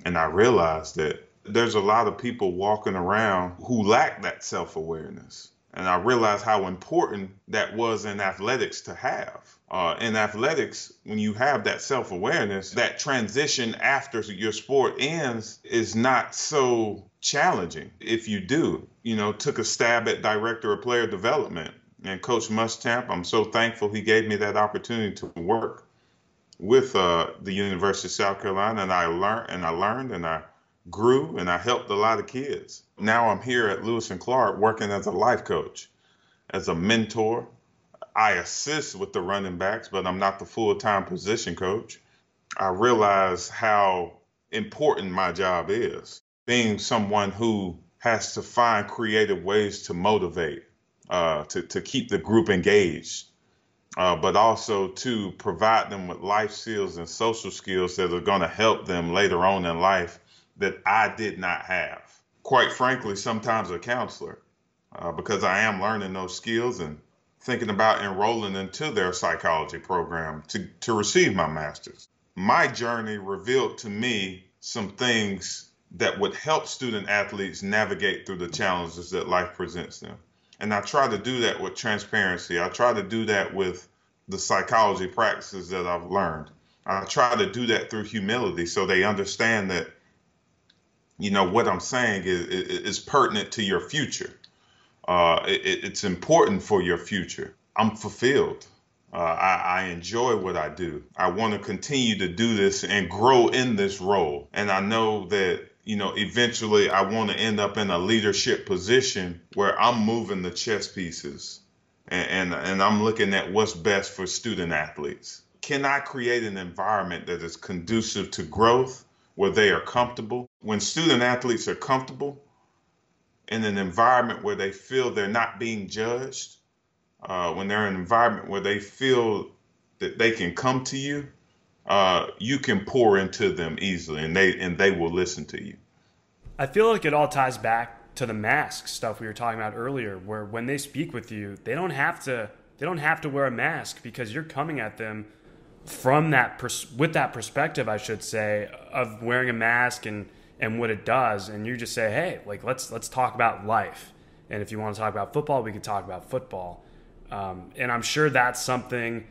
And I realized that there's a lot of people walking around who lack that self-awareness and I realized how important that was in athletics to have. Uh, in athletics, when you have that self awareness, that transition after your sport ends is not so challenging if you do. You know, took a stab at director of player development. And Coach Muschamp, I'm so thankful he gave me that opportunity to work with uh, the University of South Carolina, and I learned and I learned and I grew and I helped a lot of kids. Now I'm here at Lewis and Clark working as a life coach, as a mentor. I assist with the running backs, but I'm not the full-time position coach. I realize how important my job is. Being someone who has to find creative ways to motivate, uh, to, to keep the group engaged, uh, but also to provide them with life skills and social skills that are going to help them later on in life that I did not have. Quite frankly, sometimes a counselor, uh, because I am learning those skills and thinking about enrolling into their psychology program to, to receive my master's. My journey revealed to me some things that would help student athletes navigate through the challenges that life presents them. And I try to do that with transparency. I try to do that with the psychology practices that I've learned. I try to do that through humility so they understand that, you know, what I'm saying is, is pertinent to your future. Uh, it, it's important for your future. I'm fulfilled. Uh, I, I, enjoy what I do. I want to continue to do this and grow in this role. And I know that, you know, eventually I want to end up in a leadership position where I'm moving the chess pieces and, and, and I'm looking at what's best for student athletes. Can I create an environment that is conducive to growth where they are comfortable? When student athletes are comfortable, in an environment where they feel they're not being judged, uh, when they're in an environment where they feel that they can come to you, uh, you can pour into them easily, and they and they will listen to you. I feel like it all ties back to the mask stuff we were talking about earlier, where when they speak with you, they don't have to they don't have to wear a mask because you're coming at them from that pers- with that perspective, I should say, of wearing a mask and and what it does. And you just say hey like let's let's talk about life. And if you want to talk about football we can talk about football. Um, and i'm sure that's something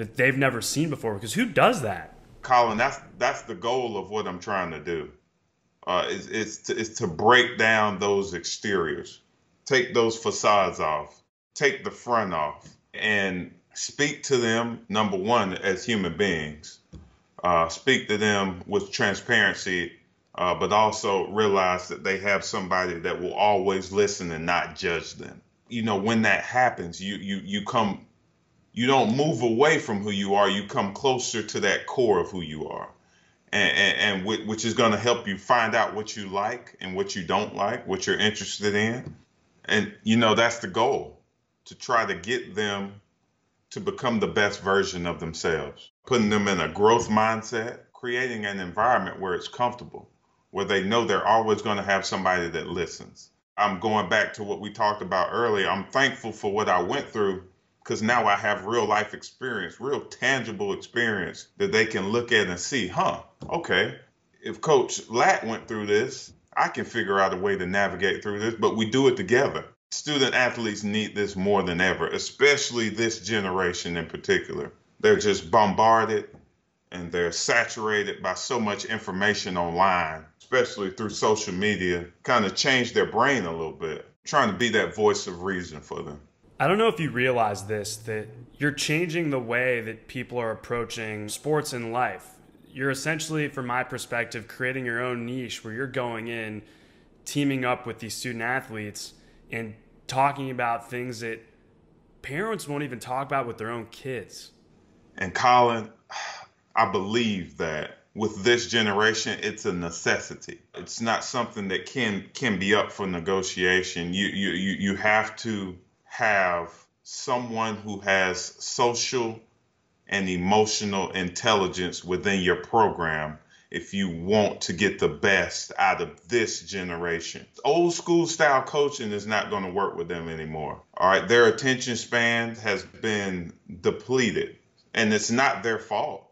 that they've never seen before because who does that? Colin that's that's the goal of what i'm trying to do. Uh, is, is, to, is to break down those exteriors. Take those facades off. Take the front off. And speak to them number one as human beings. Uh, speak to them with transparency uh, but also realize that they have somebody that will always listen and not judge them. You know, when that happens, you you you come, you don't move away from who you are. You come closer to that core of who you are, and and, and which is going to help you find out what you like and what you don't like, what you're interested in, and you know that's the goal, to try to get them to become the best version of themselves, putting them in a growth mindset, creating an environment where it's comfortable where they know they're always going to have somebody that listens. I'm going back to what we talked about earlier. I'm thankful for what I went through because now I have real life experience, real tangible experience that they can look at and see, huh, okay, if Coach Lat went through this, I can figure out a way to navigate through this, but we do it together. Student athletes need this more than ever, especially this generation in particular. They're just bombarded and they're saturated by so much information online especially through social media, kind of change their brain a little bit, trying to be that voice of reason for them. I don't know if you realize this that you're changing the way that people are approaching sports and life. You're essentially, from my perspective, creating your own niche where you're going in, teaming up with these student athletes, and talking about things that parents won't even talk about with their own kids. And Colin, I believe that with this generation, it's a necessity. It's not something that can can be up for negotiation. You you you, you have to have someone who has social and emotional intelligence within your program if you want to get the best out of this generation. Old school style coaching is not going to work with them anymore. All right, their attention span has been depleted and it's not their fault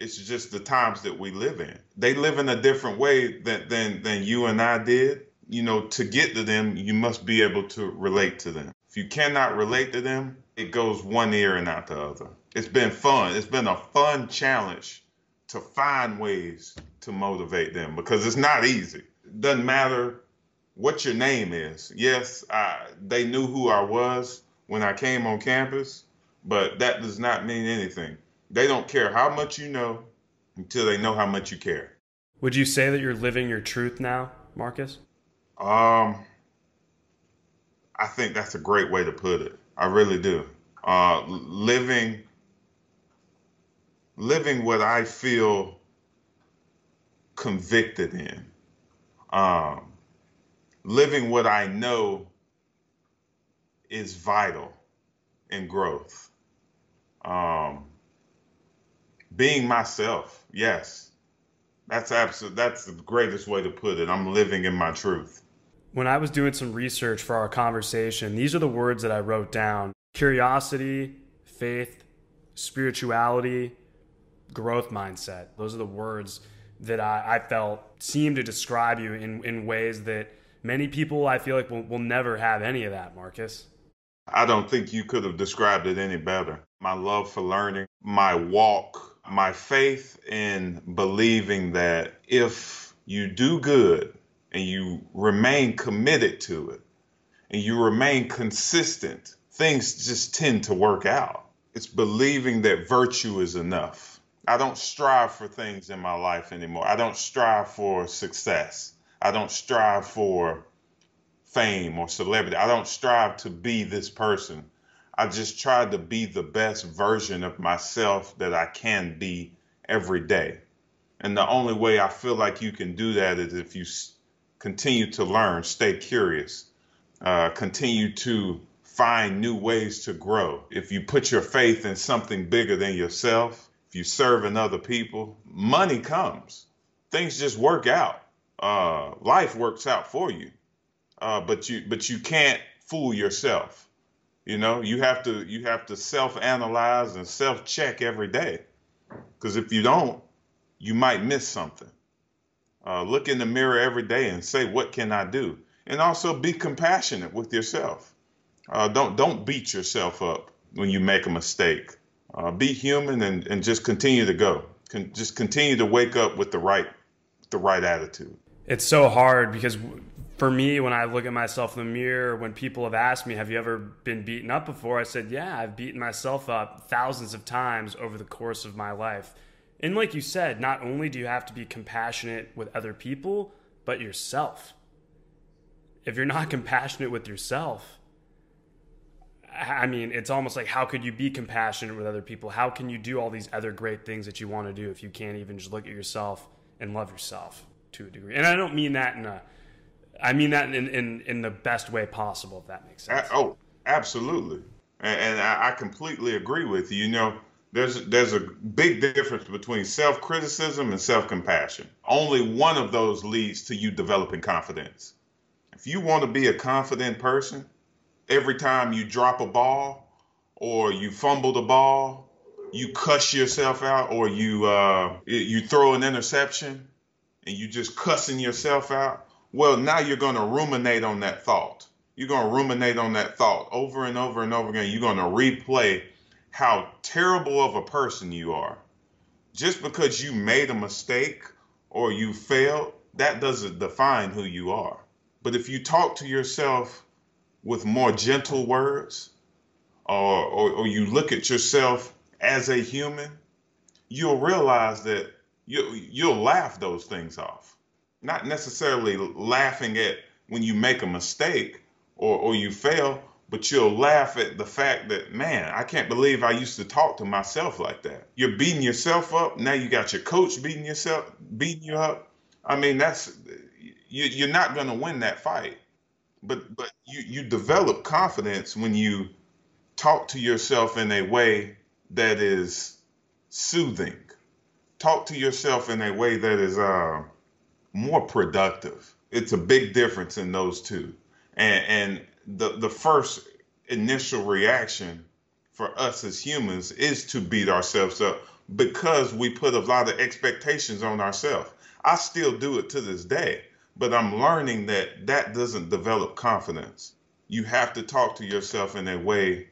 it's just the times that we live in. They live in a different way than than than you and I did. You know, to get to them, you must be able to relate to them. If you cannot relate to them, it goes one ear and out the other. It's been fun. It's been a fun challenge to find ways to motivate them because it's not easy. It doesn't matter what your name is. Yes, I, they knew who I was when I came on campus, but that does not mean anything. They don't care how much you know until they know how much you care. Would you say that you're living your truth now, Marcus? Um, I think that's a great way to put it. I really do. Uh, living, living what I feel convicted in. Um, living what I know is vital in growth Um, being myself, yes. That's absolute. That's the greatest way to put it. I'm living in my truth. When I was doing some research for our conversation, these are the words that I wrote down: curiosity, faith, spirituality, growth mindset. Those are the words that I, I felt seem to describe you in, in ways that many people I feel like will, will never have any of that, Marcus. I don't think you could have described it any better. My love for learning, my walk, my faith in believing that if you do good and you remain committed to it and you remain consistent, things just tend to work out. It's believing that virtue is enough I don't strive for things in my life anymore. I don't strive for success. I don't strive for fame or celebrity. I don't strive to be this person. I just try to be the best version of myself that I can be every day. And the only way I feel like you can do that is if you continue to learn, stay curious, uh, continue to find new ways to grow. If you put your faith in something bigger than yourself, if you serving other people, money comes. Things just work out. Uh, life works out for you. Uh, but you but you can't fool yourself. You know, you have to you have to self-analyze and self-check every day. Because if you don't, you might miss something. Uh, look in the mirror every day and say, "What can I do?" And also be compassionate with yourself. Uh, don't don't beat yourself up when you make a mistake. Uh, be human and, and just continue to go. Can just continue to wake up with the right the right attitude. It's so hard because for me, when I look at myself in the mirror, when people have asked me, "Have you ever been beaten up before?" I said, "Yeah, I've beaten myself up thousands of times over the course of my life." And like you said, not only do you have to be compassionate with other people, but yourself. If you're not compassionate with yourself, I mean, it's almost like how could you be compassionate with other people? How can you do all these other great things that you want to do if you can't even just look at yourself and love yourself to a degree? And I don't mean that in a, I mean that in in, in the best way possible, if that makes sense. Oh, absolutely, and, and I completely agree with you. You know, there's there's a big difference between self criticism and self compassion. Only one of those leads to you developing confidence. If you want to be a confident person every time you drop a ball or you fumble the ball, you cuss yourself out or you uh, you throw an interception and you just cussing yourself out, well, now you're going to ruminate on that thought. You're going to ruminate on that thought over and over and over again. You're going to replay how terrible of a person you are. Just because you made a mistake or you failed, that doesn't define who you are. But if you talk to yourself with more gentle words, or, or, or you look at yourself as a human, you'll realize that you, you'll laugh those things off. Not necessarily laughing at when you make a mistake or, or you fail, but you'll laugh at the fact that, man, I can't believe I used to talk to myself like that. You're beating yourself up. Now you got your coach beating yourself, beating you up. I mean, that's you, you're not going to win that fight but but you you develop confidence when you talk to yourself in a way that is soothing talk to yourself in a way that is uh, more productive it's a big difference in those two and and the the first initial reaction for us as humans is to beat ourselves up because we put a lot of expectations on ourselves i still do it to this day but I'm learning that that doesn't develop confidence. You have to talk to yourself in a way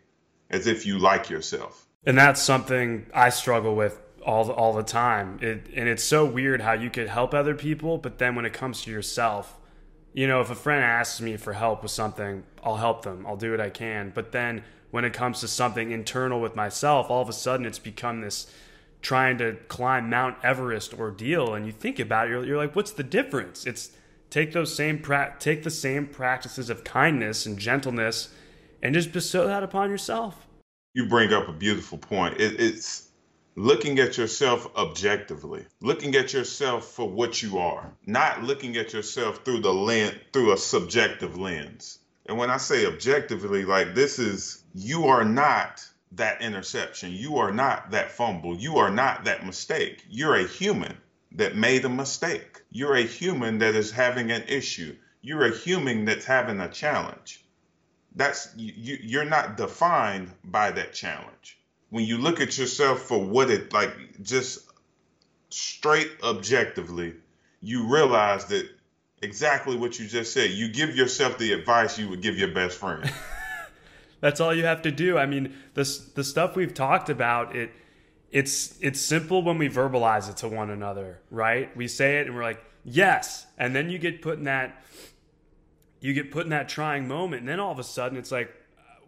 as if you like yourself. And that's something I struggle with all the, all the time. It, and it's so weird how you could help other people, but then when it comes to yourself, you know, if a friend asks me for help with something, I'll help them. I'll do what I can. But then when it comes to something internal with myself, all of a sudden it's become this trying to climb Mount Everest ordeal. And you think about it, you're, you're like, what's the difference? It's take those same pra- take the same practices of kindness and gentleness and just bestow that upon yourself you bring up a beautiful point it, it's looking at yourself objectively looking at yourself for what you are not looking at yourself through the lens through a subjective lens and when i say objectively like this is you are not that interception. You are not that fumble. You are not that mistake. You're a human that made a mistake. You're a human that is having an issue. You're a human that's having a challenge. That's you, you're not defined by that challenge. When you look at yourself for what it like just straight objectively, you realize that exactly what you just said. You give yourself the advice you would give your best friend. That's all you have to do. I mean, the the stuff we've talked about it it's it's simple when we verbalize it to one another, right? We say it and we're like, "Yes." And then you get put in that you get put in that trying moment and then all of a sudden it's like,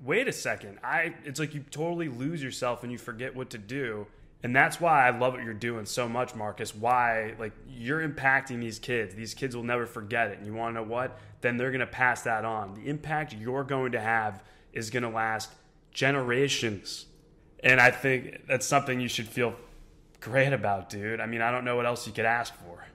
"Wait a second. I it's like you totally lose yourself and you forget what to do." And that's why I love what you're doing so much, Marcus. Why like you're impacting these kids. These kids will never forget it. And you want to know what? Then they're going to pass that on. The impact you're going to have is going to last generations and I think that's something you should feel great about, dude. I mean, I don't know what else you could ask for.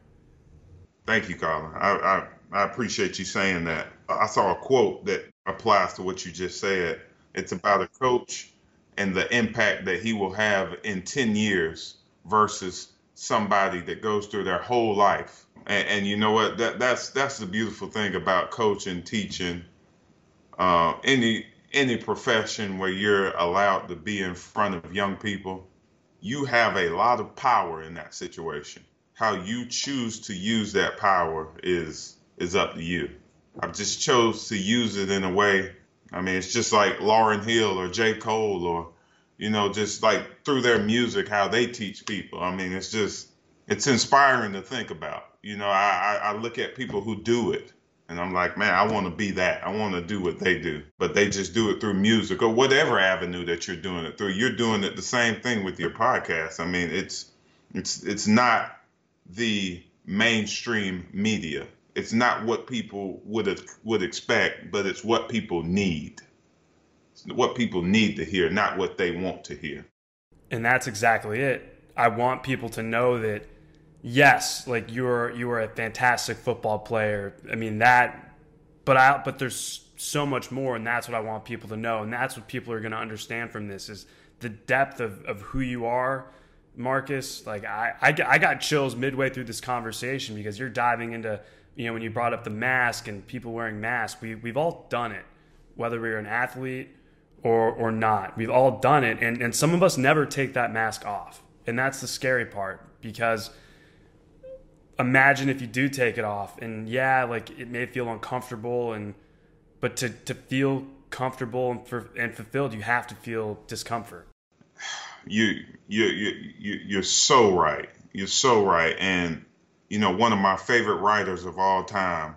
Thank you, Colin. I, I, I appreciate you saying that. I saw a quote that applies to what you just said. It's about a coach and the impact that he will have in 10 years versus somebody that goes through their whole life. And, and you know what? That that's that's the beautiful thing about coaching, teaching, uh, any any profession where you're allowed to be in front of young people, you have a lot of power in that situation. How you choose to use that power is is up to you. I just chose to use it in a way. I mean, it's just like Lauryn Hill or J. Cole or, you know, just like through their music, how they teach people. I mean, it's just, it's inspiring to think about. You know, I, I look at people who do it and I'm like, man, I want to be that. I want to do what they do. But they just do it through music or whatever avenue that you're doing it through. You're doing it the same thing with your podcast. I mean, it's it's it's not the mainstream media. It's not what people would would expect, but it's what people need. It's what people need to hear, not what they want to hear. And that's exactly it. I want people to know that yes, like you were you were a fantastic football player. I mean that, but I but there's so much more, and that's what I want people to know, and that's what people are going to understand from this is the depth of of who you are. Marcus, like I, I, I got chills midway through this conversation because you're diving into, you know, when you brought up the mask and people wearing masks, we, we've all done it, whether we're an athlete or, or not. We've all done it. And, and some of us never take that mask off. And that's the scary part because – imagine if you do take it off and yeah like it may feel uncomfortable and but to to feel comfortable and, for, and fulfilled you have to feel discomfort you you you you're so right you're so right and you know one of my favorite writers of all time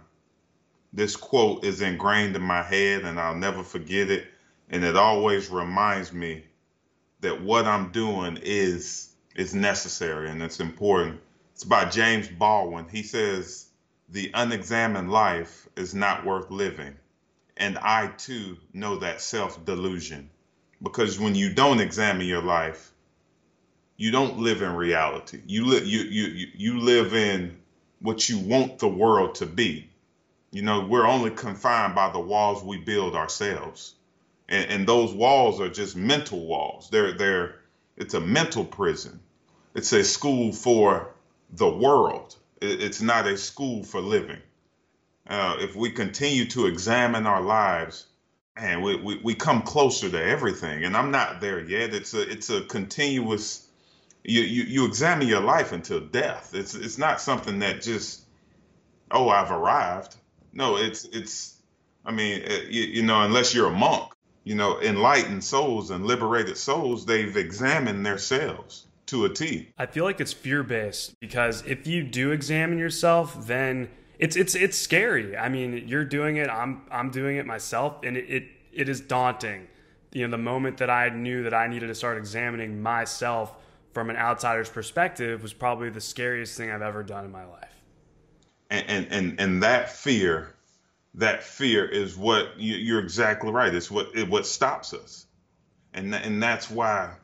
this quote is ingrained in my head and I'll never forget it and it always reminds me that what I'm doing is is necessary and it's important it's by James Baldwin. He says, The unexamined life is not worth living. And I too know that self delusion. Because when you don't examine your life, you don't live in reality. You, live you, you, you live in what you want the world to be. You know, we're only confined by the walls we build ourselves. And, and those walls are just mental walls. They're, they're, it's a mental prison. It's a school for the world. It's not a school for living. Uh, if we continue to examine our lives, and we, we, we come closer to everything. And I'm not there yet. It's a it's a continuous. You, you you examine your life until death. It's it's not something that just oh I've arrived. No, it's it's. I mean, it, you, you know, unless you're a monk, you know, enlightened souls and liberated souls, they've examined themselves to a T. I feel like it's fear based because if you do examine yourself, then it's it's it's scary. I mean, you're doing it, I'm I'm doing it myself, and it it, it is daunting. You know, the moment that I knew that I needed to start examining myself from an outsider's perspective was probably the scariest thing I've ever done in my life. And and and, that fear, that fear is what you, you're exactly right. It's what it, what stops us, and and that's why,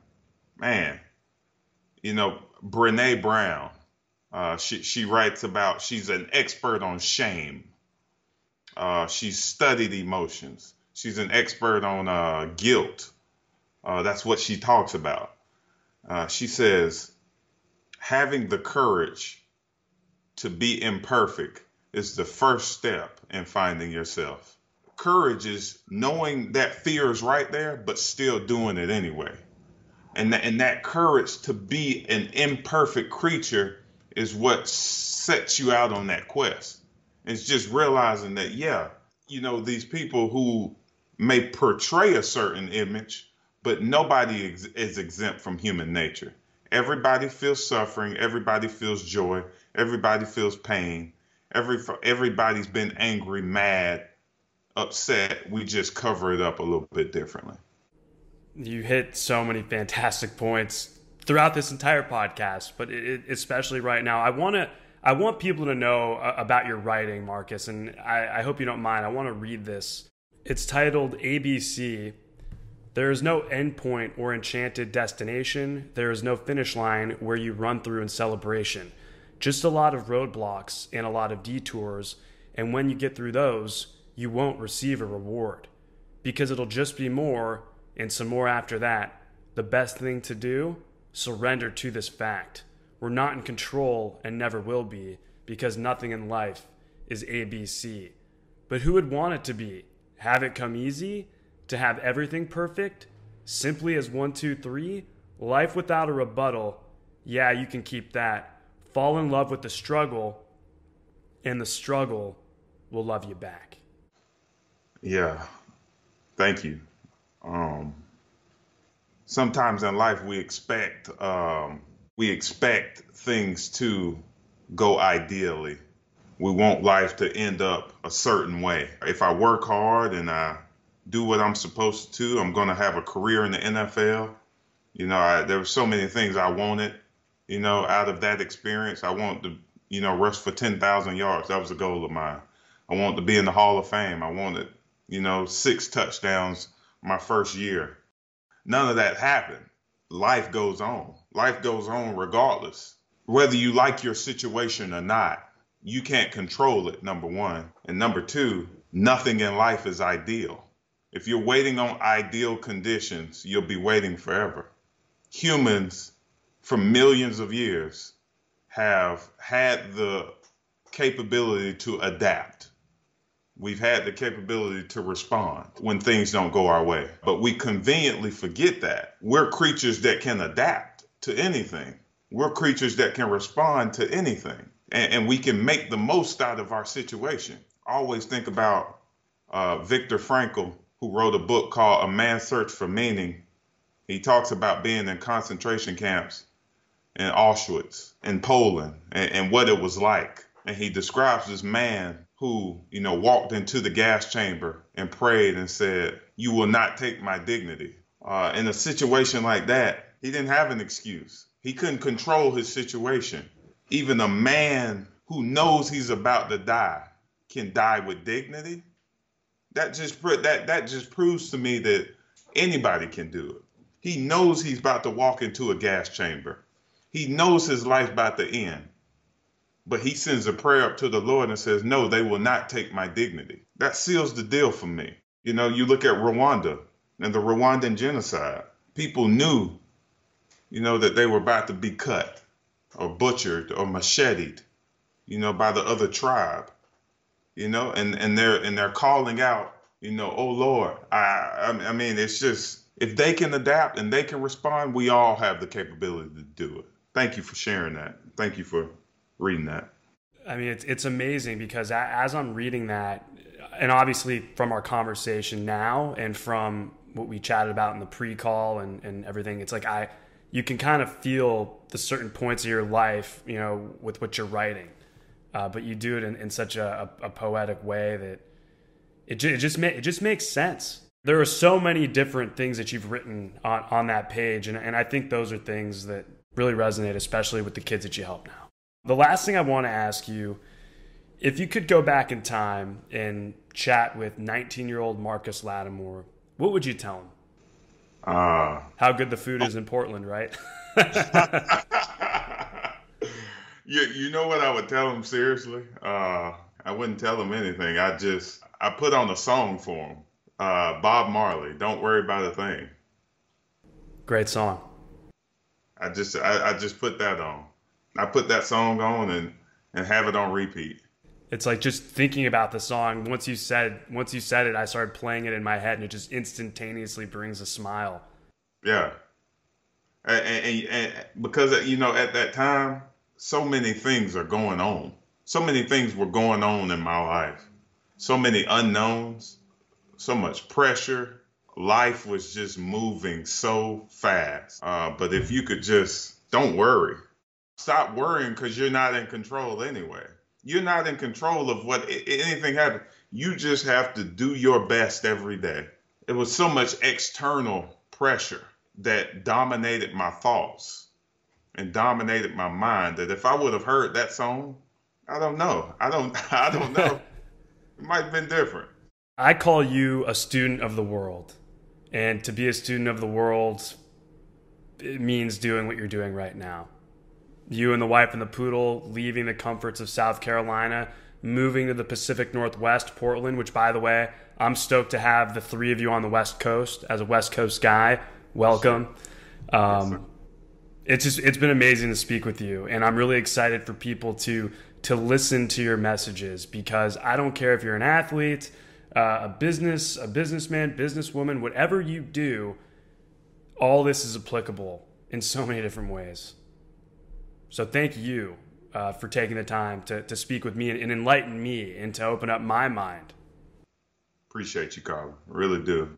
man you know, Brene Brown. Uh, she she writes about she's an expert on shame. Uh, she's studied emotions. She's an expert on uh, guilt. Uh, that's what she talks about. Uh, she says, having the courage to be imperfect is the first step in finding yourself. Courage is knowing that fear is right there, but still doing it anyway. And, th- and that courage to be an imperfect creature is what sets you out on that quest. It's just realizing that, yeah, you know, these people who may portray a certain image, but nobody ex- is exempt from human nature. Everybody feels suffering, everybody feels joy, everybody feels pain. Every everybody's been angry, mad, upset. We just cover it up a little bit differently. You hit so many fantastic points throughout this entire podcast, but it, especially right now. I want to I want people to know uh, about your writing, Marcus, and I, I hope you don't mind. I want to read this. It's titled ABC. There is no endpoint or enchanted destination. There is no finish line where you run through in celebration. Just a lot of roadblocks and a lot of detours. And when you get through those, you won't receive a reward because it'll just be more and some more after that. The best thing to do? Surrender to this fact. We're not in control and never will be because nothing in life is ABC. But who would want it to be? Have it come easy? To have everything perfect? Simply as one, two, three? Life without a rebuttal? Yeah, you can keep that. Fall in love with the struggle, and the struggle will love you back. Yeah. Thank you. Um, sometimes in life we expect um, we expect things to go ideally. We want life to end up a certain way. If I work hard and I do what I'm supposed to, I'm going to have a career in the NFL. You know, I, there were so many things I wanted, you know, out of that experience. I want to, you know, rush for 10,000 yards. That was a goal of mine. I wanted to be in the Hall of Fame. I wanted, you know, six touchdowns my first year. None of that happened. Life goes on life goes on regardless. Whether you like your situation or not, you can't control it, number one. And number two, nothing in life is ideal. If you're waiting on ideal conditions, you'll be waiting forever. Humans, for millions of years, have had the capability to adapt. We've had the capability to respond when things don't go our way. But we conveniently forget that. We're creatures that can adapt to anything. We're creatures that can respond to anything, and, and we can make the most out of our situation. always think about uh, Viktor Frankl, who wrote a book called A Man's Search for Meaning. He talks about being in concentration camps in Auschwitz in Poland and, and what it was like. And he describes this man who, you know, walked into the gas chamber and prayed and said, You will not take my dignity. Uh, in a situation like that, he didn't have an excuse. He couldn't control his situation. Even a man who knows he's about to die can die with dignity. That just that that just proves to me that anybody can do it. He knows he's about to walk into a gas chamber. He knows his life's about to end. But he sends a prayer up to the Lord and says, No, they will not take my dignity. That seals the deal for me. You know, you look at Rwanda and the Rwandan genocide. People knew you know, that they were about to be cut or butchered or macheted, you know, by the other tribe, you know, and, and they're and they're calling out, you know, oh Lord, I I mean, it's just if they can adapt and they can respond, we all have the capability to do it. Thank you for sharing that. Thank you for reading that. I mean, it's it's amazing because as I'm reading that, and obviously from our conversation now and from what we chatted about in the pre-call and, and everything, it's like I you can kind of feel the certain points of your life, you know, with what you're writing. Uh, but you do it in, in such a, a, a, poetic way that it, it just ma- it just makes sense. There are so many different things that you've written on, on that page, and, and I think those are things that really resonate, especially with the kids that you help now. The last thing I want to ask you, if you could go back in time and chat with 19 year old Marcus Lattimore, what would you tell him? Uh, How good the food is in Portland, right? you, you know what I would tell him seriously? Uh, I wouldn't tell him anything. I just I put on a song for him. Uh, Bob Marley, "Don't Worry About a Thing." Great song. I just I, I just put that on. I put that song on and and have it on repeat. It's like just thinking about the song. Once you said once you said it, I started playing it in my head, and it just instantaneously brings a smile. Yeah, and, and, and because you know at that time, so many things are going on. So many things were going on in my life. So many unknowns. So much pressure. Life was just moving so fast. Uh, but if you could just don't worry, stop worrying because you're not in control anyway. You're not in control of what anything happens. You just have to do your best every day. It was so much external pressure that dominated my thoughts and dominated my mind that if I would have heard that song, I don't know. I don't I don't know. it might have been different. I call you a student of the world. And to be a student of the world it means doing what you're doing right now you and the wife and the poodle leaving the comforts of South Carolina, moving to the Pacific Northwest, Portland, which, by the way, I'm stoked to have the three of you on the West Coast as a West Coast guy. Welcome. Um, it's just it's been amazing to speak with you, and I'm really excited for people to to listen to your messages because I don't care if you're an athlete, uh, a business, a businessman, businesswoman, whatever you do, all this is applicable in so many different ways. So thank you uh, for taking the time to, to speak with me and, and enlighten me and to open up my mind. Appreciate you, Carl. Really do.